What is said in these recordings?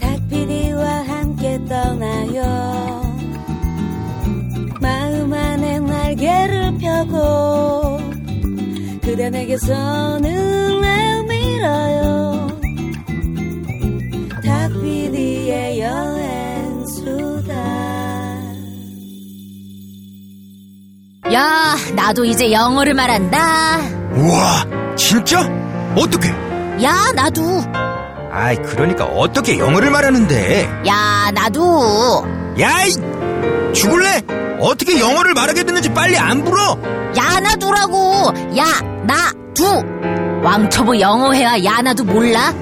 닭피디와 함께 떠나요 마음 안에 날개를 펴고 그대 내게서 눈을 밀어요 닭피디의 여행수다 야, 나도 이제 영어를 말한다. 우와, 진짜? 어떻게? 야, 나도. 아이, 그러니까 어떻게 영어를 말하는데? 야, 나도. 야이! 죽을래? 어떻게 영어를 말하게 됐는지 빨리 안 불어! 야, 나도라고. 야, 나도. 왕초보 영어회화 야, 나도 몰라?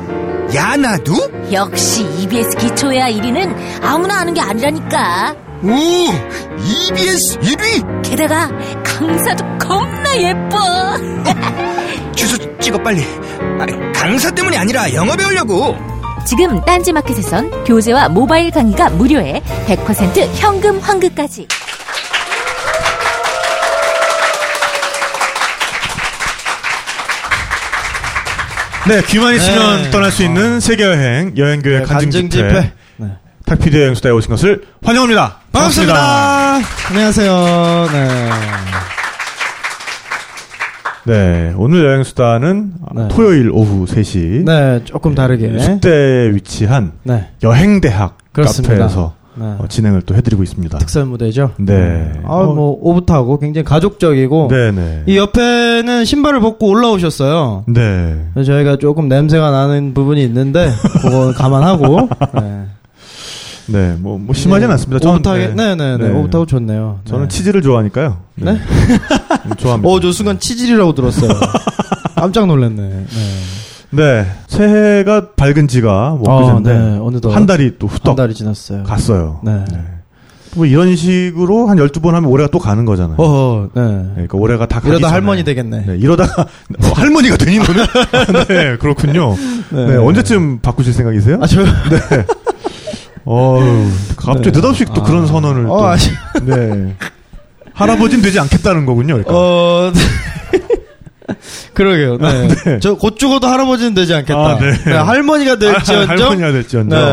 야, 나도? 역시 EBS 기초회화 1위는 아무나 아는 게 아니라니까. 오! EBS 1위! 게다가 강사도 겁나 예뻐. 주소 찍어 빨리. 아, 강사 때문이 아니라 영어 배우려고. 지금 딴지마켓에선 교재와 모바일 강의가 무료해 100% 현금 환급까지. 네, 귀만 있으면 네. 떠날 수 있는 세계 여행 여행 교회 네, 간증 집회 집회. 네. 탁피디 여행 수다에 오신 것을 환영합니다. 반갑습니다. 안녕하세요. 네. 네, 오늘 여행수다는 네. 토요일 오후 3시 네, 조금 다르게. 숙대에 위치한 네. 여행 대학 그렇습니다. 카페에서 네. 어, 진행을 또 해드리고 있습니다. 특설 무대죠. 네. 아, 뭐 오붓하고 굉장히 가족적이고 네네. 이 옆에는 신발을 벗고 올라오셨어요. 네. 저희가 조금 냄새가 나는 부분이 있는데 그거 감안하고 네. 네, 뭐, 뭐 심하진 네. 않습니다. 저는, 오붓하게 네 네네 네. 오붓하고 좋네요. 저는 네. 치즈를 좋아하니까요. 네? 음, 좋아합니다. 어, 저 순간 치질이라고 들었어요. 깜짝 놀랐네. 네. 네. 새해가 밝은 지가 뭐 어, 그전데 네, 어느덧 한 달이 또 후떡 한 달이 지났어요. 갔어요. 네. 뭐 이런 식으로 한 12번 하면 올해가 또 가는 거잖아요. 어허, 네. 네, 그러니까 올해가 다 이러다. 할머니 되겠네. 네, 이러다가 어, 할머니가 되니 너는? 네, 그렇군요. 네. 언제쯤 바꾸실 생각이세요? 아, 저, 네. 어우, 갑자기 네. 느닷없이 또 아. 그런 선언을 어, 또. 아니. 네. 할아버지는 되지 않겠다는 거군요. 그러니까. 어, 그러게요. 네. 아, 네. 저곧 죽어도 할아버지는 되지 않겠다. 아, 네. 할머니가 될지언정. 할머니가 될지언정. 네,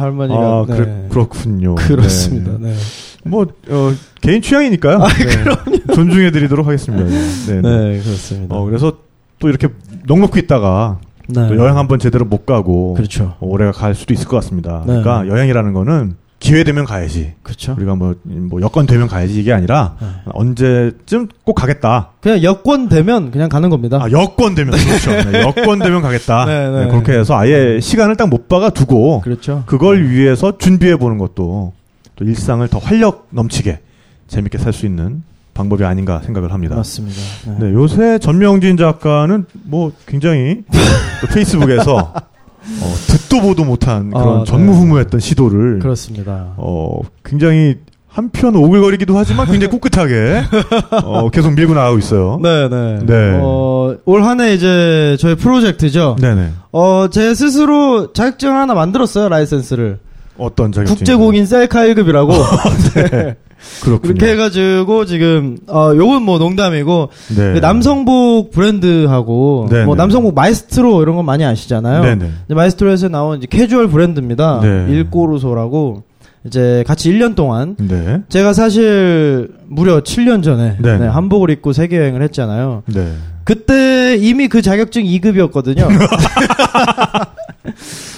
할머니가. 아, 네. 그래, 그렇군요. 그렇습니다. 네. 네. 뭐, 어, 개인 취향이니까요. 네. 존중해드리도록 하겠습니다. 네. 네, 네. 그렇습니다. 어, 그래서 또 이렇게 넉넉히 있다가 네. 또 여행 한번 제대로 못 가고 그렇죠. 어, 올해가 갈 수도 있을 것 같습니다. 네. 그러니까 여행이라는 거는 기회 되면 가야지. 그렇죠. 우리가 뭐, 뭐 여건 되면 가야지 이게 아니라 네. 언제쯤 꼭 가겠다. 그냥 여권 되면 그냥 가는 겁니다. 아, 여건 되면 그렇죠. 네, 여건 되면 가겠다. 네, 네. 네, 그렇게 해서 아예 시간을 딱 못 박아 두고 그렇죠. 그걸 위해서 준비해 보는 것도 또 일상을 더 활력 넘치게 재밌게 살 수 있는 방법이 아닌가 생각을 합니다. 맞습니다. 네. 네, 요새 전명진 작가는 뭐 굉장히 또 페이스북에서 어, 듣도 보도 못한 그런 아, 네. 전무후무했던 시도를 그렇습니다. 어, 굉장히 한편 오글거리기도 하지만 굉장히 꿋꿋하게 어, 계속 밀고 나가고 있어요. 네, 네. 네. 어, 올 한해 이제 저희 프로젝트죠. 네네. 어, 제 스스로 자격증을 하나 만들었어요, 라이센스를. 어떤 자격증? 국제공인 셀카 1급이라고. 네. 그렇군요. 그렇게 해가지고 지금, 어, 요건 뭐 농담이고, 네. 그 남성복 브랜드하고, 네네. 뭐 남성복 마에스트로 이런 거 많이 아시잖아요. 네네. 근데 마에스트로에서 나온 이제 캐주얼 브랜드입니다. 네. 일꼬르소라고, 이제 같이 1년 동안, 네. 제가 사실 무려 7년 전에. 네, 한복을 입고 세계 여행을 했잖아요. 네. 그때 이미 그 자격증 2급이었거든요.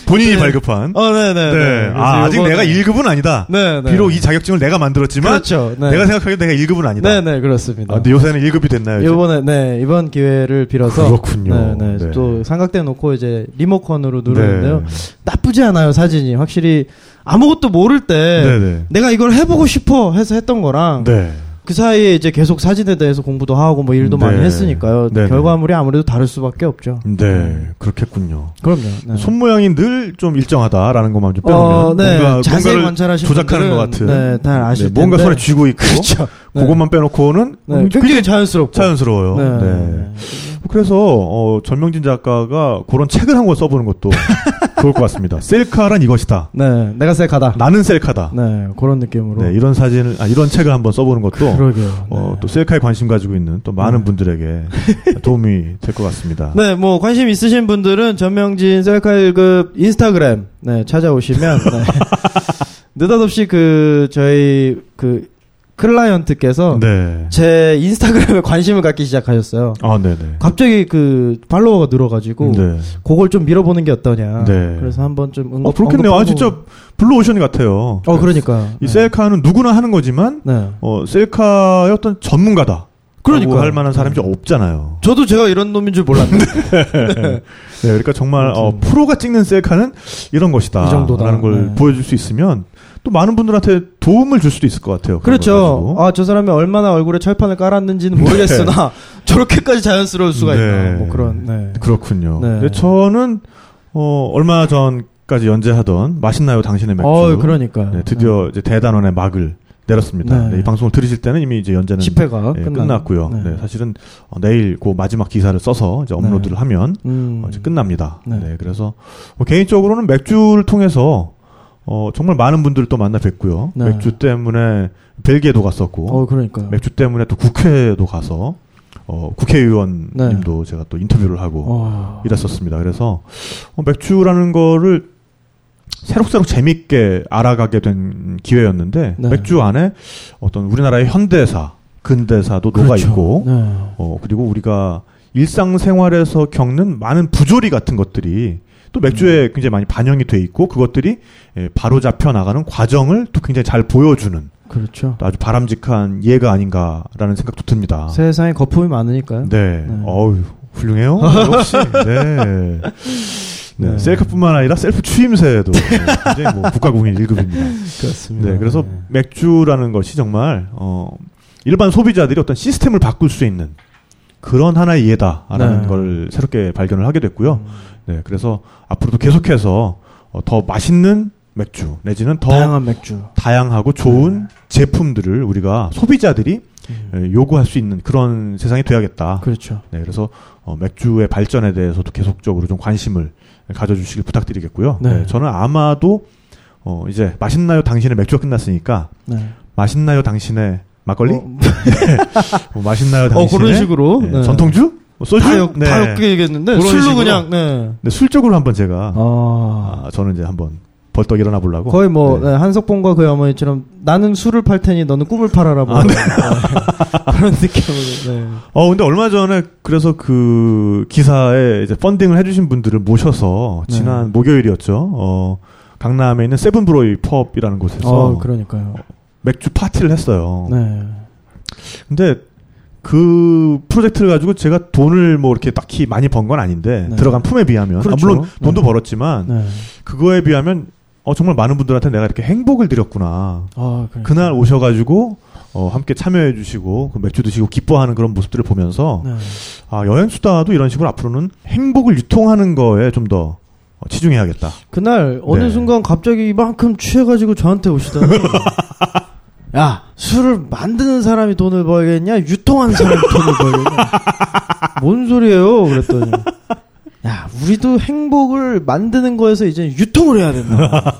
본인이 네. 발급한. 어, 네네. 네. 아, 아직 내가 1급은 아니다. 네, 네. 비록 이 자격증을 내가 만들었지만 그렇죠. 네. 내가 생각하기에 내가 1급은 아니다. 네네, 그렇습니다. 아, 근데 요새는 1급이 됐나요? 이번에, 네, 이번 기회를 빌어서. 그렇군요. 네, 네. 네. 또 삼각대 놓고 이제 리모컨으로 누르는데요. 네. 나쁘지 않아요, 사진이. 확실히 아무것도 모를 때 네네. 내가 이걸 해보고 싶어 해서 했던 거랑 네. 그 사이에 이제 계속 사진에 대해서 공부도 하고 뭐 일도 네. 많이 했으니까요. 네네. 결과물이 아무래도 다를 수밖에 없죠. 네, 그렇겠군요. 그럼요. 네. 손 모양이 늘 좀 일정하다라는 것만 좀 빼놓으면 어, 네. 뭔가 자세히 관찰하시는 조작하는 것 같은 네, 다 아실 네, 뭔가 텐데. 손에 쥐고 있고 그렇죠. 네. 그것만 빼놓고는 네, 음, 굉장히 자연스럽고. 자연스러워요. 네. 네. 그래서 어, 전명진 작가가 그런 책을 한 권 써보는 것도 좋을 것 같습니다. 셀카란 이것이다. 네, 내가 셀카다. 나는 셀카다. 네, 그런 느낌으로. 네, 이런 사진을 아, 이런 책을 한번 써보는 것도 그러게요. 어, 네. 또 셀카에 관심 가지고 있는 또 많은 네. 분들에게 도움이 될 것 같습니다. 네, 뭐 관심 있으신 분들은 전명진 셀카 1급 인스타그램 네, 찾아오시면 네. 느닷없이 그 저희 그 클라이언트께서 네. 제 인스타그램에 관심을 갖기 시작하셨어요. 아, 네네. 갑자기 그 팔로워가 늘어가지고 네. 그걸 좀 밀어보는 게 어떠냐. 네. 그래서 한번 좀 응급 어, 그렇겠네요. 아. 진짜 블루오션 같아요. 어, 그러니까. 이 네. 셀카는 누구나 하는 거지만 네. 어, 셀카의 어떤 전문가다. 그러니까요. 할 만한 사람이 좀 없잖아요. 저도 제가 이런 놈인 줄 몰랐는데. 네, 그러니까 정말 어. 프로가 찍는 셀카는 이런 것이다. 이 정도다. 라는 걸 네. 보여줄 수 있으면 또 많은 분들한테 도움을 줄 수도 있을 것 같아요. 그렇죠. 아, 저 사람이 얼마나 얼굴에 철판을 깔았는지는 모르겠으나 저렇게까지 자연스러울 수가 네. 있나. 뭐 그런. 네. 그렇군요. 네. 근데 저는 어, 얼마 전까지 연재하던 맛있나요 당신의 맥주. 어, 그러니까. 네, 드디어 이제 대단원의 막을 내렸습니다. 네. 네, 이 방송을 들으실 때는 이미 이제 연재는 10회가 예, 끝났고요. 네. 네, 사실은 어, 내일 그 마지막 기사를 써서 이제 업로드를 네. 하면 음. 어, 이제 끝납니다. 네. 네. 그래서 뭐 개인적으로는 맥주를 통해서 어, 정말 많은 분들을 또 만나 뵀고요. 네. 맥주 때문에 벨기에도 갔었고, 어, 그러니까. 맥주 때문에 또 국회도 가서 어, 국회의원님도 제가 또 인터뷰를 하고 어. 이랬었습니다. 그래서 어, 맥주라는 거를 새록새록 재밌게 알아가게 된 기회였는데 네. 맥주 안에 어떤 우리나라의 현대사, 근대사도 녹아 그렇죠. 있고 네. 어, 그리고 우리가 일상생활에서 겪는 많은 부조리 같은 것들이 또 맥주에 음. 굉장히 많이 반영이 돼 있고 그것들이 예, 바로 잡혀 나가는 과정을 또 굉장히 잘 보여주는 그렇죠. 또 아주 바람직한 예가 아닌가라는 생각도 듭니다. 세상에 거품이 많으니까요. 네. 네. 어우, 훌륭해요. 역시. 네. 네. 네. 셀카뿐만 아니라 셀프 추임새도 네, 굉장히 뭐 국가공인 1급입니다. 그렇습니다. 네. 그래서 맥주라는 것이 정말 어 일반 소비자들이 어떤 시스템을 바꿀 수 있는 그런 하나의 예다라는 네. 걸 새롭게 발견을 하게 됐고요. 음, 네. 그래서 앞으로도 계속해서 어, 더 맛있는 맥주 내지는 더 다양한 맥주. 다양하고 좋은 제품들을 우리가 소비자들이 음. 예, 요구할 수 있는 그런 세상이 돼야겠다. 그렇죠. 네, 그래서 어, 맥주의 발전에 대해서도 계속적으로 좀 관심을 가져주시길 부탁드리겠고요. 네. 네, 저는 아마도 어, 이제 맛있나요 당신의 맥주가 끝났으니까 네. 맛있나요 당신의 막걸리? 어, 뭐 맛있나요 어, 당신의 그런 식으로. 네, 네. 전통주? 뭐 소주? 다, 역, 네. 다 엮이겠는데 그런 술로 식으로. 그냥 네. 네, 술적으로 한번 제가 아. 아, 저는 이제 한번 벌떡 일어나 보려고 거의 뭐 네. 네, 한석봉과 그 어머니처럼 나는 술을 팔 테니 너는 꿈을 팔아라 뭐 아, 네. 네. 그런 느낌으로 네. 어, 근데 얼마 전에 그래서 그 기사에 이제 펀딩을 해주신 분들을 모셔서 네. 지난 목요일이었죠. 어, 강남에 있는 세븐브로이 펍이라는 곳에서 어 그러니까요. 맥주 파티를 했어요. 네. 근데 그 프로젝트를 가지고 제가 돈을 뭐 이렇게 딱히 많이 번 건 아닌데 네. 들어간 품에 비하면 아, 그렇죠. 물론 돈도 네. 벌었지만 네. 그거에 비하면 어, 정말 많은 분들한테 내가 이렇게 행복을 드렸구나. 아. 그날 오셔가지고 어, 함께 참여해 주시고 그 맥주 드시고 기뻐하는 그런 모습들을 보면서 네. 아, 여행 수다도 이런 식으로 앞으로는 행복을 유통하는 거에 좀더 치중해야겠다. 그날 어느 네. 순간 갑자기 이만큼 취해가지고 저한테 오시더니 야 술을 만드는 사람이 돈을 벌겠냐 유통하는 사람이 돈을 벌겠냐 뭔 소리예요 그랬더니 야 우리도 행복을 만드는 거에서 이제 유통을 해야 된다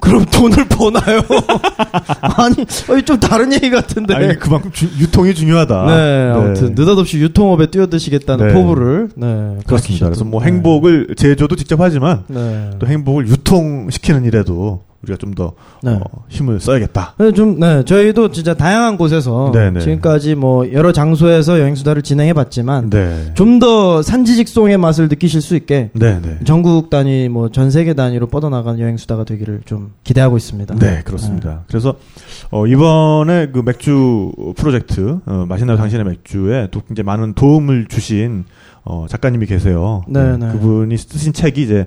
그럼 돈을 버나요 아니 어, 좀 다른 얘기 같은데 아니, 그만큼 주- 유통이 중요하다. 네, 아무튼 느닷없이 유통업에 뛰어드시겠다는 네. 포부를 네, 그렇습니다. 그래서 뭐 네. 행복을 제조도 직접 하지만 네. 또 행복을 유통시키는 일에도 우리가 좀더 네. 어, 힘을 써야겠다. 네, 좀, 네, 저희도 진짜 다양한 곳에서 네네. 지금까지 뭐 여러 장소에서 여행 수다를 진행해 봤지만 네. 좀더 산지직송의 맛을 느끼실 수 있게 네, 네. 전국 단위, 뭐 전 세계 단위로 뻗어나간 여행 수다가 되기를 좀 기대하고 있습니다. 네, 그렇습니다. 그래서 어, 이번에 그 맥주 프로젝트 어, 맛있나요 당신의 맥주에 또 굉장히 많은 도움을 주신 어, 작가님이 계세요. 네, 네. 그분이 쓰신 책이 이제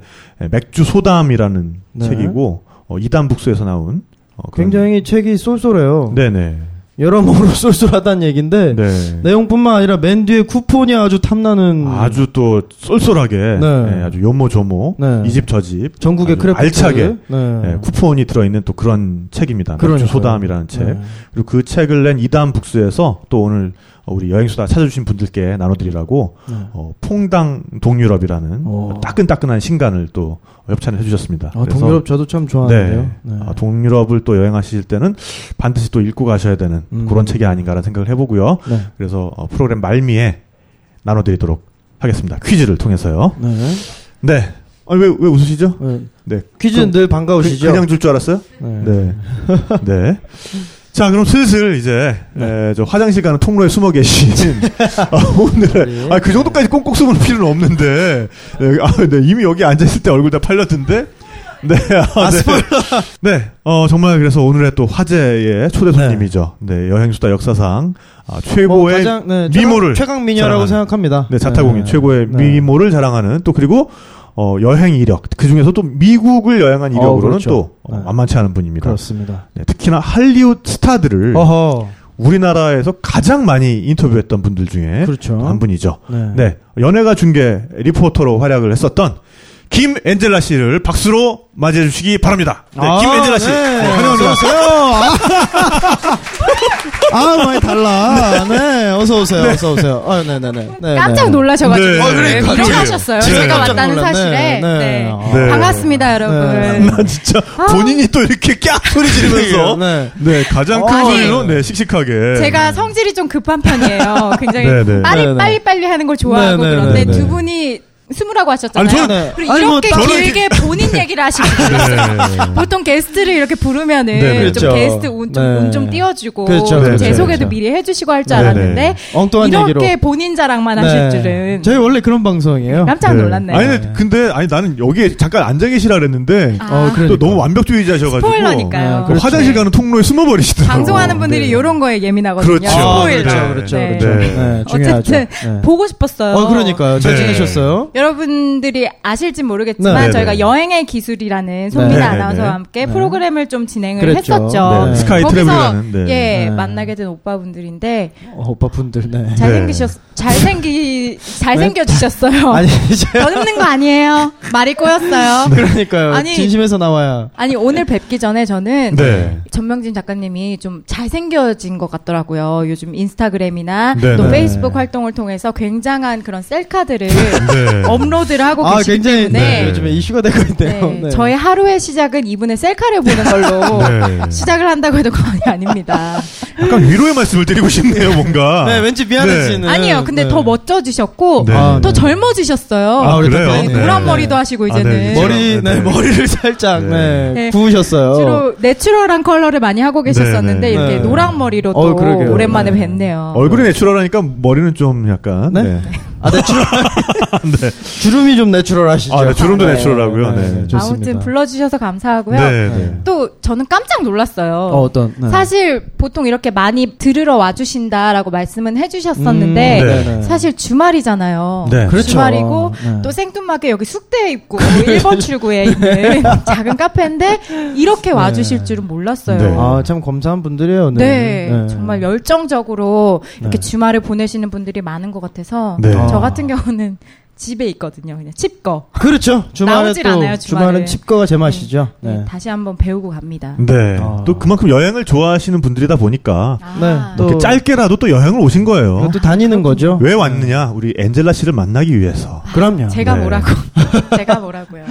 맥주 소담이라는 네. 책이고 어, 이담 북스에서 나온 어, 굉장히 책이 쏠쏠해요. 네네. 여러모로 쏠쏠하다는 얘기인데 네. 내용뿐만 아니라 맨 뒤에 쿠폰이 아주 탐나는 아주 또 쏠쏠하게 음. 네. 예, 아주 요모조모 네. 이집 저집 전국의 craft 알차게 네. 예, 쿠폰이 들어있는 또 그런 책입니다. 맥주. 소담이라는 책. 네. 그리고 그 책을 낸 이담 북스에서 또 오늘 어, 우리 여행수다 찾아주신 분들께 나눠드리라고 네. 어, 퐁당 동유럽이라는 오. 따끈따끈한 신간을 또 협찬을 해주셨습니다. 아, 동유럽 저도 참 네, 좋아하는데요. 네. 아, 동유럽을 또 여행하실 때는 반드시 또 읽고 가셔야 되는 음. 그런 책이 아닌가라는 생각을 해보고요. 네. 그래서 어, 프로그램 말미에 나눠드리도록 하겠습니다. 퀴즈를 통해서요. 네. 네. 아니, 왜, 왜 웃으시죠? 네. 네. 퀴즈는 늘 그, 반가우시죠? 그냥 줄 줄 알았어요? 네. 네. 네. 자, 그럼 슬슬 이제, 에, 저 화장실 가는 통로에 숨어 계신, 아, 오늘의, 아, 그 정도까지 꽁꽁 숨을 필요는 없는데, 네, 아, 네, 이미 여기 앉아 있을 때 얼굴 다 팔렸던데? 네, 아, 네. 네, 어, 정말 그래서 오늘의 또 화제의 초대 손님이죠. 네, 여행수다 역사상, 아, 뭐 최고의 가장, 네, 미모를. 최강, 최강 미녀라고 자랑하는. 생각합니다. 네, 자타공인 네. 최고의 네. 미모를 자랑하는 또 그리고 어, 여행 이력 그 중에서 또 미국을 여행한 어, 이력으로는 그렇죠. 또 어, 네. 만만치 않은 분입니다. 그렇습니다. 네, 특히나 할리우드 스타들을 어허. 우리나라에서 가장 많이 인터뷰했던 분들 중에 그렇죠. 또한 분이죠. 네. 네, 연예가 중계 리포터로 활약을 했었던 김엔젤라 씨를 박수로 맞이해 주시기 바랍니다. 네, 아, 김엔젤라 씨 네. 네, 환영합니다. 아, 많이 달라. 네, 어서 오세요. 어서 오세요. 아, 네, 네, 네. 네, 깜짝 네. 놀라셔가지고 네. 아, 그러니까. 일어나셨어요. 제가 왔다는 놀랐네. 사실에. 네. 네. 아. 반갑습니다, 여러분. 네. 나 진짜 본인이 또 이렇게 깍 소리 지르면서 네. 네 가장 큰 소리로 네 씩씩하게 제가 성질이 좀 급한 편이에요. 굉장히 네, 네. 빨리 네, 네. 빨리 빨리 하는 걸 좋아하고 네, 네, 그런데 네, 네. 두 분이 스무라고 하셨잖아요. 아니, 저는- 네. 그리고 아니, 뭐 이렇게 저는 길게 본인 얘기를 하시고 네. 보통 게스트를 이렇게 부르면은 네, 네. 좀 그렇죠. 게스트 운좀 네. 운좀 띄워주고 그렇죠, 좀 그렇죠, 제 소개도 그렇죠. 미리 해주시고 할줄 네, 알았는데 네. 엉뚱한 이렇게 얘기로. 본인 자랑만 네. 하실 줄은 저희 원래 그런 방송이에요. 깜짝 네. 놀랐네요. 아니 근데 아니 나는 여기에 잠깐 앉아 계시라 그랬는데 아, 어, 그래. 또 너무 완벽주의자셔가지고 스포일러니까요. 네, 그 그렇죠. 화장실 가는 통로에 숨어 버리시더라고요. 방송하는 분들이 네. 이런 거에 예민하거든요. 그렇죠. 스포일러. 그렇죠, 네. 그렇죠, 네. 그렇죠. 네. 네. 어쨌든 네. 보고 싶었어요. 어, 그러니까요. 잘 네. 지내셨어요? 여러분들이 아실지 모르겠지만 네, 네, 저희가 네. 여행의 기술이라는 손민아 네, 아나운서와 네, 함께 네. 프로그램을 좀 진행을 그랬죠. 했었죠. 네, 스카이 트래블이라는 네. 예 네. 만나게 된 오빠분들인데 어, 오빠 분들, 네. 잘생기셨 잘생기 잘생겨지셨어요. 아니, 이제. 더듬는 거 아니에요. 말이 꼬였어요. 그러니까요. 아니, 진심에서 나와야. 아니 오늘 뵙기 전에 저는 네. 전명진 작가님이 좀 잘생겨진 것 같더라고요. 요즘 인스타그램이나 네, 또 네. 페이스북 활동을 통해서 굉장한 그런 셀카들을 네. 업로드를 하고 아, 계시기 굉장히 때문에 네, 요즘에 이슈가 되고 있네요. 네, 네. 저의 하루의 시작은 이분의 셀카를 보는 걸로 네. 시작을 한다고 해도 과언이 아닙니다. 약간 위로의 말씀을 드리고 싶네요, 뭔가. 네, 왠지 미안해지는. 아니요, 근데 네. 더 멋져지셨고 네. 아, 더 네. 젊어지셨어요. 아, 우리 그래요? 네, 네. 노란 네. 머리도 하시고 아, 이제는 네, 머리, 네. 머리를 살짝, 네, 네. 구우셨어요. 주로 natural한 컬러를 많이 하고 계셨었는데. 이렇게 네. 노랑 머리로 또 어. 오랜만에 네. 뵀네요. 얼굴이 natural하니까 머리는 좀 약간. 네? 네. 아, natural. 네. 주름이 좀 natural 하시죠. 아, 네, 주름도 natural하고요. 네. 좋습니다. 아무튼 불러주셔서 감사하고요. 네, 네. 또 저는 깜짝 놀랐어요. 어, 어떤, 네. 사실 보통 이렇게 많이 들으러 와주신다라고 말씀은 해주셨었는데 음. 사실 주말이잖아요. 네. 그렇죠. 주말이고 네. 또 생뚱맞게 여기 숙대에 있고 1번 출구에 있는 작은 카페인데 이렇게 와주실 줄은 몰랐어요. 네. 아, 참 감사한 분들이에요, 네, 네. 정말 열정적으로 이렇게 네. 주말을 보내시는 분들이 많은 것 같아서 네. 저 아. 같은 경우는 집에 있거든요. 그냥 칩거. 그렇죠. 주말에 또, 않아요. 주말은 칩거가 제맛이죠. 네, 네. 다시 한번 배우고 갑니다. 네. 아. 또 그만큼 여행을 좋아하시는 분들이다 보니까 아, 네, 또- 이렇게 짧게라도 또 여행을 오신 거예요. 그것도 다니는 거죠. 왜 왔느냐? 우리 엔젤라 씨를 만나기 위해서. 그럼요. 제가 네. 뭐라고? 제가 뭐라고요?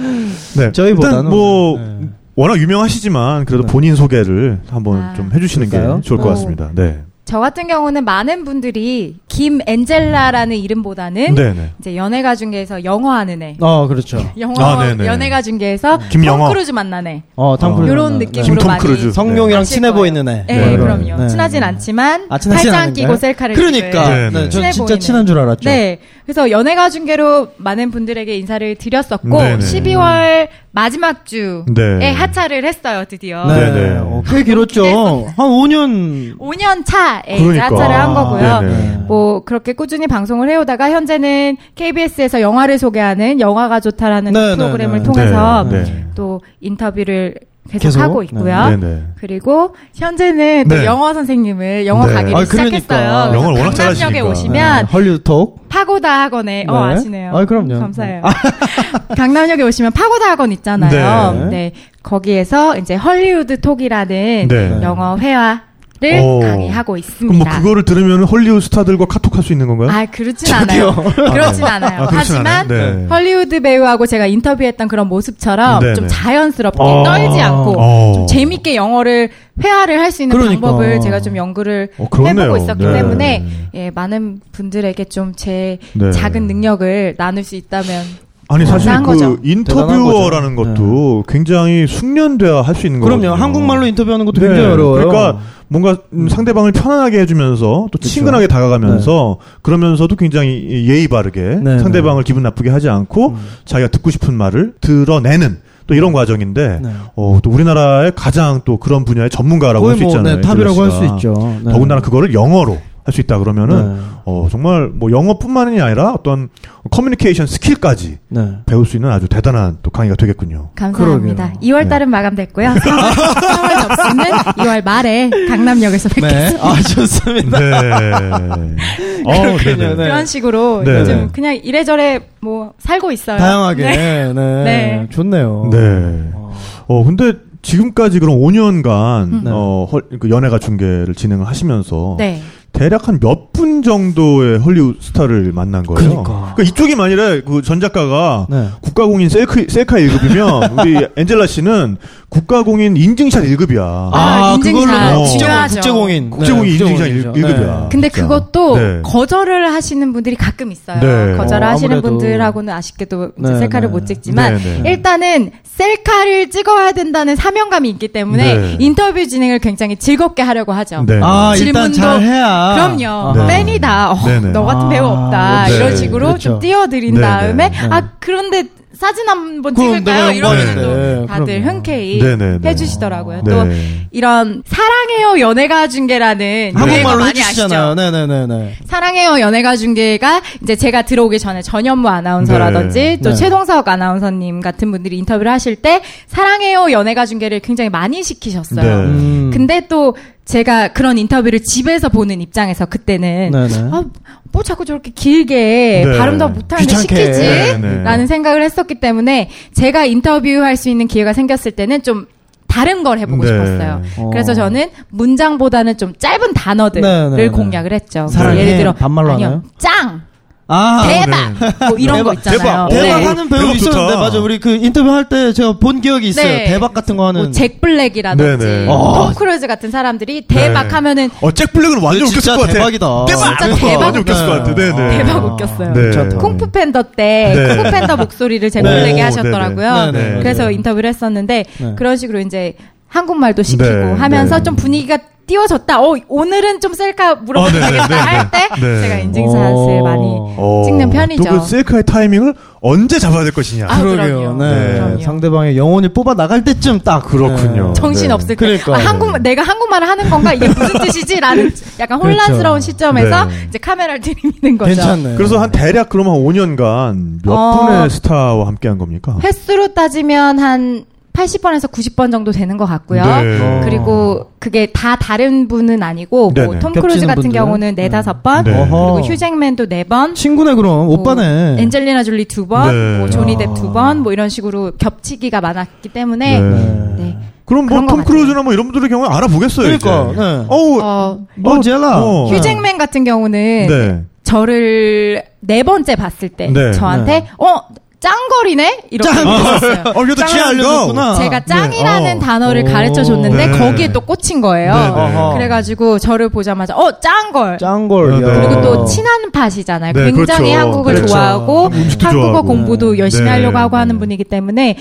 네. 저희보다는 일단 뭐 네. 워낙 유명하시지만 그래도 네. 본인 소개를 한번 아, 좀 해주시는 그럴까요? 게 좋을 것 어. 같습니다. 네. 저 같은 경우는 많은 분들이 김엔젤라라는 이름보다는 네네. 이제 연예가 중계에서 영어하는 애. 어, 그렇죠. 영어 아. 연예가 중계에서 김영어. 톰 크루즈 애. 어, 탐 어. 크루즈. 요런 네. 느낌으로 많이 크루즈. 성룡이랑 친해. 보이는 애. 네, 네, 그럼요. 네. 친하진 않지만 아, 친하진 팔짱 않은가요? 끼고 셀카를 그러니까. 네, 네, 네. 전 친해 진짜 보이는. 친한 줄 알았죠. 네. 그래서 연예가 중계로 많은 분들에게 인사를 드렸었고 네네. 12월 마지막 주에 네. 하차를 했어요, 드디어. 네. 네네. 어, 꽤 길었죠. 한 5년. 5년 차에 그러니까. 하차를 한 거고요. 네네. 뭐 그렇게 꾸준히 방송을 해오다가 현재는 KBS에서 영화를 소개하는 영화가 좋다라는 네, 프로그램을 네, 네. 통해서 네, 네. 또 인터뷰를 계속, 계속? 하고 있고요. 네, 네. 그리고 현재는 또 네. 영어 선생님을 영어 네. 강의를 아, 그러니까. 시작했어요. 영어를 워낙 강남역에 잘하시니까. 오시면 네, 헐리우드 톡. 파고다 학원에 어 네. 아시네요. 아, 그럼요. 감사해요. 강남역에 오시면 파고다 학원 있잖아요. 네. 네. 거기에서 이제 헐리우드 톡이라는 네. 영어 회화 를 오. 강의하고 그럼 있습니다. 뭐 그거를 들으면 헐리우드 스타들과 카톡할 수 있는 건가요? 아 그렇진 않아요. 그렇진 않아요. 아, 그렇진 하지만 않아요? 네. 헐리우드 배우하고 제가 인터뷰했던 그런 모습처럼 네, 좀 네. 자연스럽게 어. 떨지 않고 어. 좀 재밌게 영어를 회화를 할 수 있는 그러니까. 방법을 제가 좀 연구를 어. 해보고 있었기 네. 때문에 예, 많은 분들에게 좀제 네. 작은 능력을 나눌 수 있다면 아니 사실 그 거죠. 인터뷰어라는 것도 굉장히 숙련돼야 할 수 있는 거거든요. 그럼요. 한국말로 인터뷰하는 것도 네. 굉장히 어려워요. 그러니까 뭔가 음, 상대방을 편안하게 해주면서 또. 친근하게 다가가면서 그러면서도 굉장히 예의 바르게 네, 상대방을 기분 나쁘게 하지 않고 음. 자기가 듣고 싶은 말을 드러내는 또 이런 과정인데 네. 어, 또 우리나라의 가장 또 그런 분야의 전문가라고 할 거의 수뭐 있잖아요. 네, top이라고 할 수. 있죠. 네. 더군다나 그거를 영어로 할 수 있다 그러면은 네. 어, 정말 뭐 영어뿐만이 아니라 어떤 커뮤니케이션 스킬까지 네. 배울 수 있는 아주 대단한 또 강의가 되겠군요. 감사합니다. 그러게요. 2월 달은 마감됐고요. 3월 접수는 2월 말에 강남역에서 뵙겠습니다. 네. 아, 좋습니다. 네. 어. 네. 그런 식으로 네. 요즘 그냥 이래저래 뭐 살고 있어요. 다양하게. 네. 네. 네. 좋네요. 네. 어. 어, 근데 지금까지 그럼 5년간, 음. 어, 헐, 그 연예가 중계를 진행을 하시면서. 네. 대략 한 몇 분 정도의 헐리우드 스타를 만난 거예요. 그러니까. 이쪽이 만일에 그 전 작가가 네. 국가공인 셀카, 셀카 1급이면 우리 엔젤라 씨는 국가공인 인증샷 1급이야. 아, 인증샷 그걸로 어. 중요하죠. 국제공인. 국제공인 네, 인증샷 국제공인이죠. 1, 급이야 네. 근데 그것도 네. 거절을 하시는 분들이 가끔 있어요. 네. 거절을 어, 하시는. 분들하고는 아쉽게도 네, 셀카를 네. 못 찍지만 네, 네. 일단은 셀카를 찍어야 된다는 사명감이 있기 때문에 네. 인터뷰 진행을 굉장히 즐겁게 하려고 하죠. 네. 아, 질문도 잘 해야. 그럼요. 네. 팬이다. 어. 너 같은 아, 배우 없다. 네. 이런 식으로 그렇죠. 좀 띄워드린 네네. 다음에 네. 아 그런데 사진 한번 찍을까요? 이러면. 또 다들 그럼요. 흔쾌히 네네네. 해주시더라고요. 네. 또 이런 사랑해요 연예가 중계라는 한국말로 많이 해주시잖아요. 아시죠? 네네네네. 사랑해요 연예가 중계가 이제 제가 들어오기 전에 전현무 아나운서라든지 네. 또 네. 최동석 아나운서님 같은 분들이 인터뷰를 하실 때 사랑해요 연예가 중계를 굉장히 많이 시키셨어요. 네. 음. 근데 또 제가 그런 인터뷰를 집에서 보는 입장에서 그때는 네네. 아, 뭐 자꾸 저렇게 길게 네. 발음도 못하는데. 시키지? 네, 네. 라는 생각을 했었기 때문에 제가 인터뷰할 수 있는 기회가 생겼을 때는 좀 다른 걸 해보고 네. 싶었어요. 어. 그래서 저는 문장보다는 좀 짧은 단어들을 네, 네, 네. 공략을 했죠. 예를 들어 반말로 아니요, 하나요? 짱, 아. 대박, 뭐 이런 거 있잖아요. 대박. 대박 네. 하는 배우 대박 있었는데. 맞아 우리 그 인터뷰 할 때 제가 본 기억이 있어요. 네. 대박 같은 거 하는. 뭐 잭 블랙이라든지 네네. 어. 톰 크루즈 같은 사람들이 대박 하면은 어, 잭 블랙은 완전 웃겼을 것 같아. 대박이다. 대박! 진짜 대박. 완전 웃겼을 것 같아. 네네. 대박 웃겼어요. 네. 쿵푸 팬더 때 네. 쿵푸 팬더 목소리를 잭 네. 블랙이 오, 하셨더라고요. 그래서 인터뷰를 했었는데 네. 그런 식으로 이제 한국말도 시키고 네, 하면서 네. 좀 분위기가 띄워졌다. 어, 오늘은 좀 셀카 물어봐야 어, 네네, 되겠다 네네. 할때 네. 제가 인증샷을 어. 많이 어, 찍는 편이죠. 또 그 셀카의 타이밍을 언제 잡아야 될 것이냐. 아, 그러게요. 그럼요. 네. 그럼요. 상대방의 영혼이 뽑아 나갈 때쯤 딱 그렇군요. 네. 정신 네. 없을 때 그러니까. 아, 한국 내가 한국말을 하는 건가 이게 무슨 뜻이지라는 약간 혼란스러운 그렇죠. 시점에서 네. 이제 카메라를 들이미는 거죠. 괜찮네. 그래서 한 대략 그러면 한 5년간 몇 어. 분의 스타와 함께 한 겁니까? 횟수로 따지면 한 80번에서 90번 정도 되는 것 같고요. 네. 어. 그리고 그게 다 다른 분은 아니고. 뭐 톰 크루즈 같은 분들. 경우는 네 다섯 번, 네. 그리고 휴잭맨도 네 번, 친구네 그럼 뭐 오빠네. 엔젤리나 졸리 두 번, 네. 뭐 조니 아. 뎁두 번, 뭐 이런 식으로 겹치기가 많았기 때문에 네. 네. 그럼 뭐 톰. 크루즈나 뭐 이런 분들의 경우 알아보겠어요. 그러니까. 네. 어우, 어, 어, 젤라. 어. 휴잭맨 같은 경우는 네. 저를 네 번째 봤을 때 네. 저한테 어 짱거리네 이렇게 짱! 얘기했어요. 어, 그래도 알려줬구나. 제가 짱이라는 네. 어. 단어를 오. 가르쳐 줬는데 네. 거기에 또 꽂힌 거예요. 네, 네. 그래가지고 저를 보자마자 어 짱걸. 짱걸. 네. 야. 그리고 또 친한 팟이잖아요. 네, 굉장히 그렇죠. 한국을 그렇죠. 좋아하고 한국어 좋아하고. 공부도 열심히 네. 하려고 하고 하는 분이기 때문에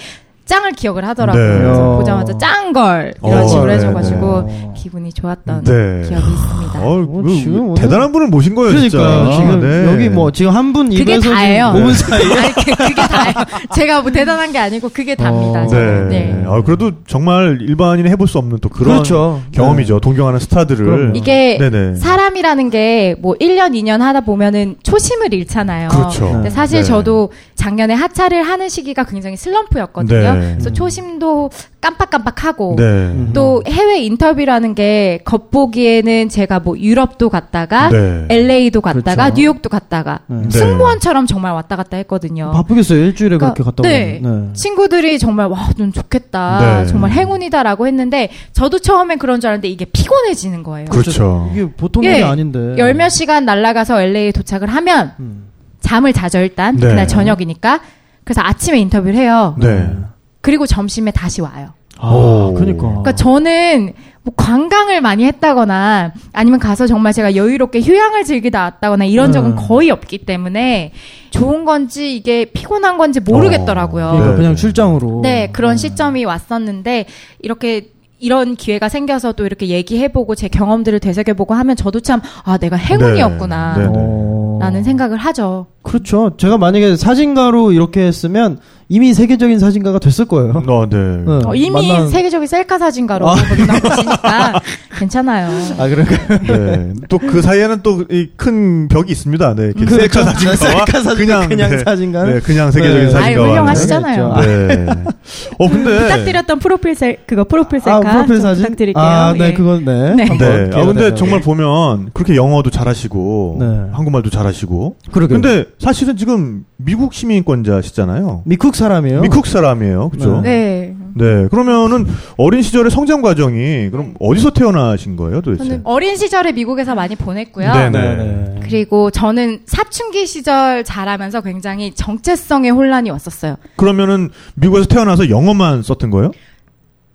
짱을 기억을 하더라고요. 네. 그래서 어. 보자마자 짱걸 이런 어, 식으로 네, 해줘가지고 네. 기분이 좋았던 네. 기억이 있습니다. 어, 어, 그, 지금 오늘- 대단한 분을 모신 거예요, 그러니까 진짜. 지금 네. 여기 뭐 지금 한 분 입에서 5분 사이. 아니 그, 그게 다예요. 제가 뭐 대단한 게 아니고 그게 답니다. 어. 저는. 네. 네. 아, 그래도 정말 일반인이 해볼 수 없는 또 그런 그렇죠. 경험이죠. 동경하는 스타들을. 그럼요. 이게 네네. 사람이라는 게 뭐 1년, 2년 하다 보면은 초심을 잃잖아요. 그렇죠. 근데 사실 네. 저도 작년에 하차를 하는 시기가 굉장히 슬럼프였거든요. 네. 그래서 초심도 깜빡깜빡하고 네. 음. 또 해외 인터뷰라는 게 겉보기에는 제가 뭐 유럽도 갔다가 네. LA도 갔다가 그렇죠. 뉴욕도 갔다가 네. 승무원처럼 정말 왔다 갔다 했거든요. 바쁘겠어요. 일주일에 그러니까, 그렇게 갔다 네. 오면. 네. 친구들이 정말 와, 넌 좋겠다. 네. 정말 행운이다라고 했는데 저도 처음엔 그런 줄 알았는데 이게 피곤해지는 거예요. 그렇죠. 이게 보통 예. 일이 아닌데. 열 몇 시간 날아가서 LA에 도착을 하면 음. 잠을 자죠 일단 네. 그날 저녁이니까 그래서 아침에 인터뷰를 해요. 네. 그리고 점심에 다시 와요. 아, 오. 그러니까. 그러니까 저는 뭐 관광을 많이 했다거나 아니면 가서 정말 제가 여유롭게 휴양을 즐기다 왔다거나 이런 적은 음. 거의 없기 때문에 좋은 건지 이게 피곤한 건지 모르겠더라고요. 그러니까 네. 그냥 출장으로. 네, 그런 시점이 왔었는데 이렇게 이런 기회가 생겨서 또 이렇게 얘기해보고 제 경험들을 되새겨보고 하면 저도 참 아 내가 행운이었구나 네. 네. 어. 라는 생각을 하죠. 그렇죠. 제가 만약에 사진가로 이렇게 했으면 이미 세계적인 사진가가 됐을 거예요. 어, 네. 네. 어, 이미 만난- 세계적인 셀카 사진가로 아. 거듭나시니까 괜찮아요. 아, 그러니까. 네. 또 그 사이에는 또 큰 벽이 있습니다. 네. 그렇죠. 셀카 사진가와 셀카 사진, 그냥 그냥 네. 사진가. 네, 그냥 세계적인 네. 사진가와 아이, 훌륭하시잖아요. 네. 어 근데 부탁드렸던 프로필 셀 그거 프로필 셀카 아, 프로필 좀 사진? 부탁드릴게요. 아, 네, 예. 그건, 네. 네. 한번 네. 아 근데. 정말 보면 그렇게 영어도 잘하시고 네. 한국말도 잘하시고. 그러게. 근데 사실은 지금 미국 시민권자시잖아요. 미국 사람이에요. 미국 사람이에요. 그죠? 네. 네. 그러면은 어린 시절의 성장 과정이 그럼 어디서 태어나신 거예요, 도대체? 저는 어린 시절에 미국에서 많이 보냈고요. 네, 네, 네. 그리고 저는 사춘기 시절 자라면서 굉장히 정체성의 혼란이 왔었어요. 그러면은 미국에서 태어나서 영어만 썼던 거예요?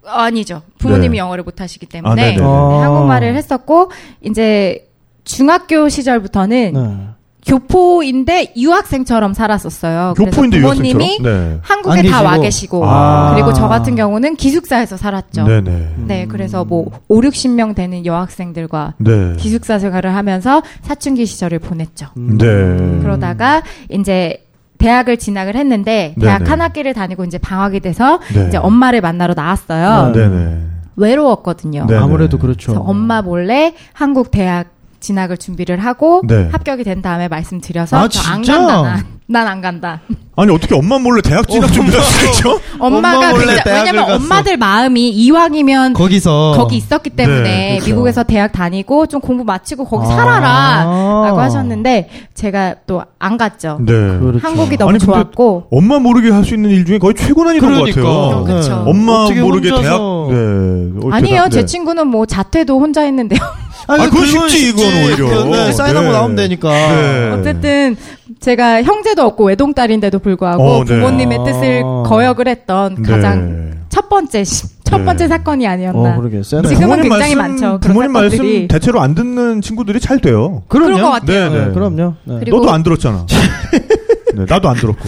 어, 아니죠. 부모님이 네. 영어를 못 하시기 아, 때문에 네네. 네, 아. 한국말을 했었고 이제 중학교 시절부터는 네. 교포인데 유학생처럼 살았었어요. 교포인데 그래서 부모님이 유학생처럼? 네. 한국에 안다와 계시고. 계시고 아. 그리고 저 같은 경우는 기숙사에서 살았죠. 네네. 네, 그래서 뭐 5, 60명 되는 여학생들과 네. 기숙사 생활을 하면서 사춘기 시절을 보냈죠. 음. 네. 그러다가 이제 대학을 진학을 했는데 대학 네네. 한 학기를 다니고 이제 방학이 돼서 네. 이제 엄마를 만나러 나왔어요. 네. 네네. 외로웠거든요. 네. 아무래도 그렇죠. 그래서 엄마 몰래 한국 대학 진학을 준비를 하고 네. 합격이 된 다음에 말씀드려서 아, 저안 진짜? 간다. 난 안 간다. 아니 어떻게 엄마 몰래 대학 진학 있죠? 엄마가 엄마 몰래 굉장히- 대학을 왜냐면 갔어. 엄마들 마음이 이왕이면 거기서. 거기 있었기 때문에 네, 그렇죠. 미국에서 대학 다니고 좀 공부 마치고 거기 아. 살아라 라고 하셨는데 제가 또 안 갔죠. 네. 그렇죠. 한국이 너무 아니, 좋았고 엄마 모르게 할 수 있는 일 중에 거의 최고 난이도인 것 그러니까. 같아요. 어, 그쵸. 엄마 어떻게 모르게 혼자서- 대학. 네. 어떻게 아니에요. 다- 제 네. 친구는 뭐 자퇴도 혼자 했는데요. 아니, 아, 그건 쉽지, 이건 오히려. 그, 네, 사인하고 네. 나오면 되니까. 네. 어쨌든 제가 형제도 없고 외동딸인데도 불구하고 어, 네. 부모님의 아. 뜻을 거역을 했던 네. 가장 첫 번째 시- 첫 네. 번째 사건이 아니었나. 어, 지금은 굉장히 말씀, 많죠. 부모님 말씀 사건들이. 대체로 안 듣는 친구들이 잘 돼요. 그럼요. 그런 것 같아요. 네, 네. 그럼요. 네. 그리고- 너도 안 들었잖아. 네, 나도 안 들었고.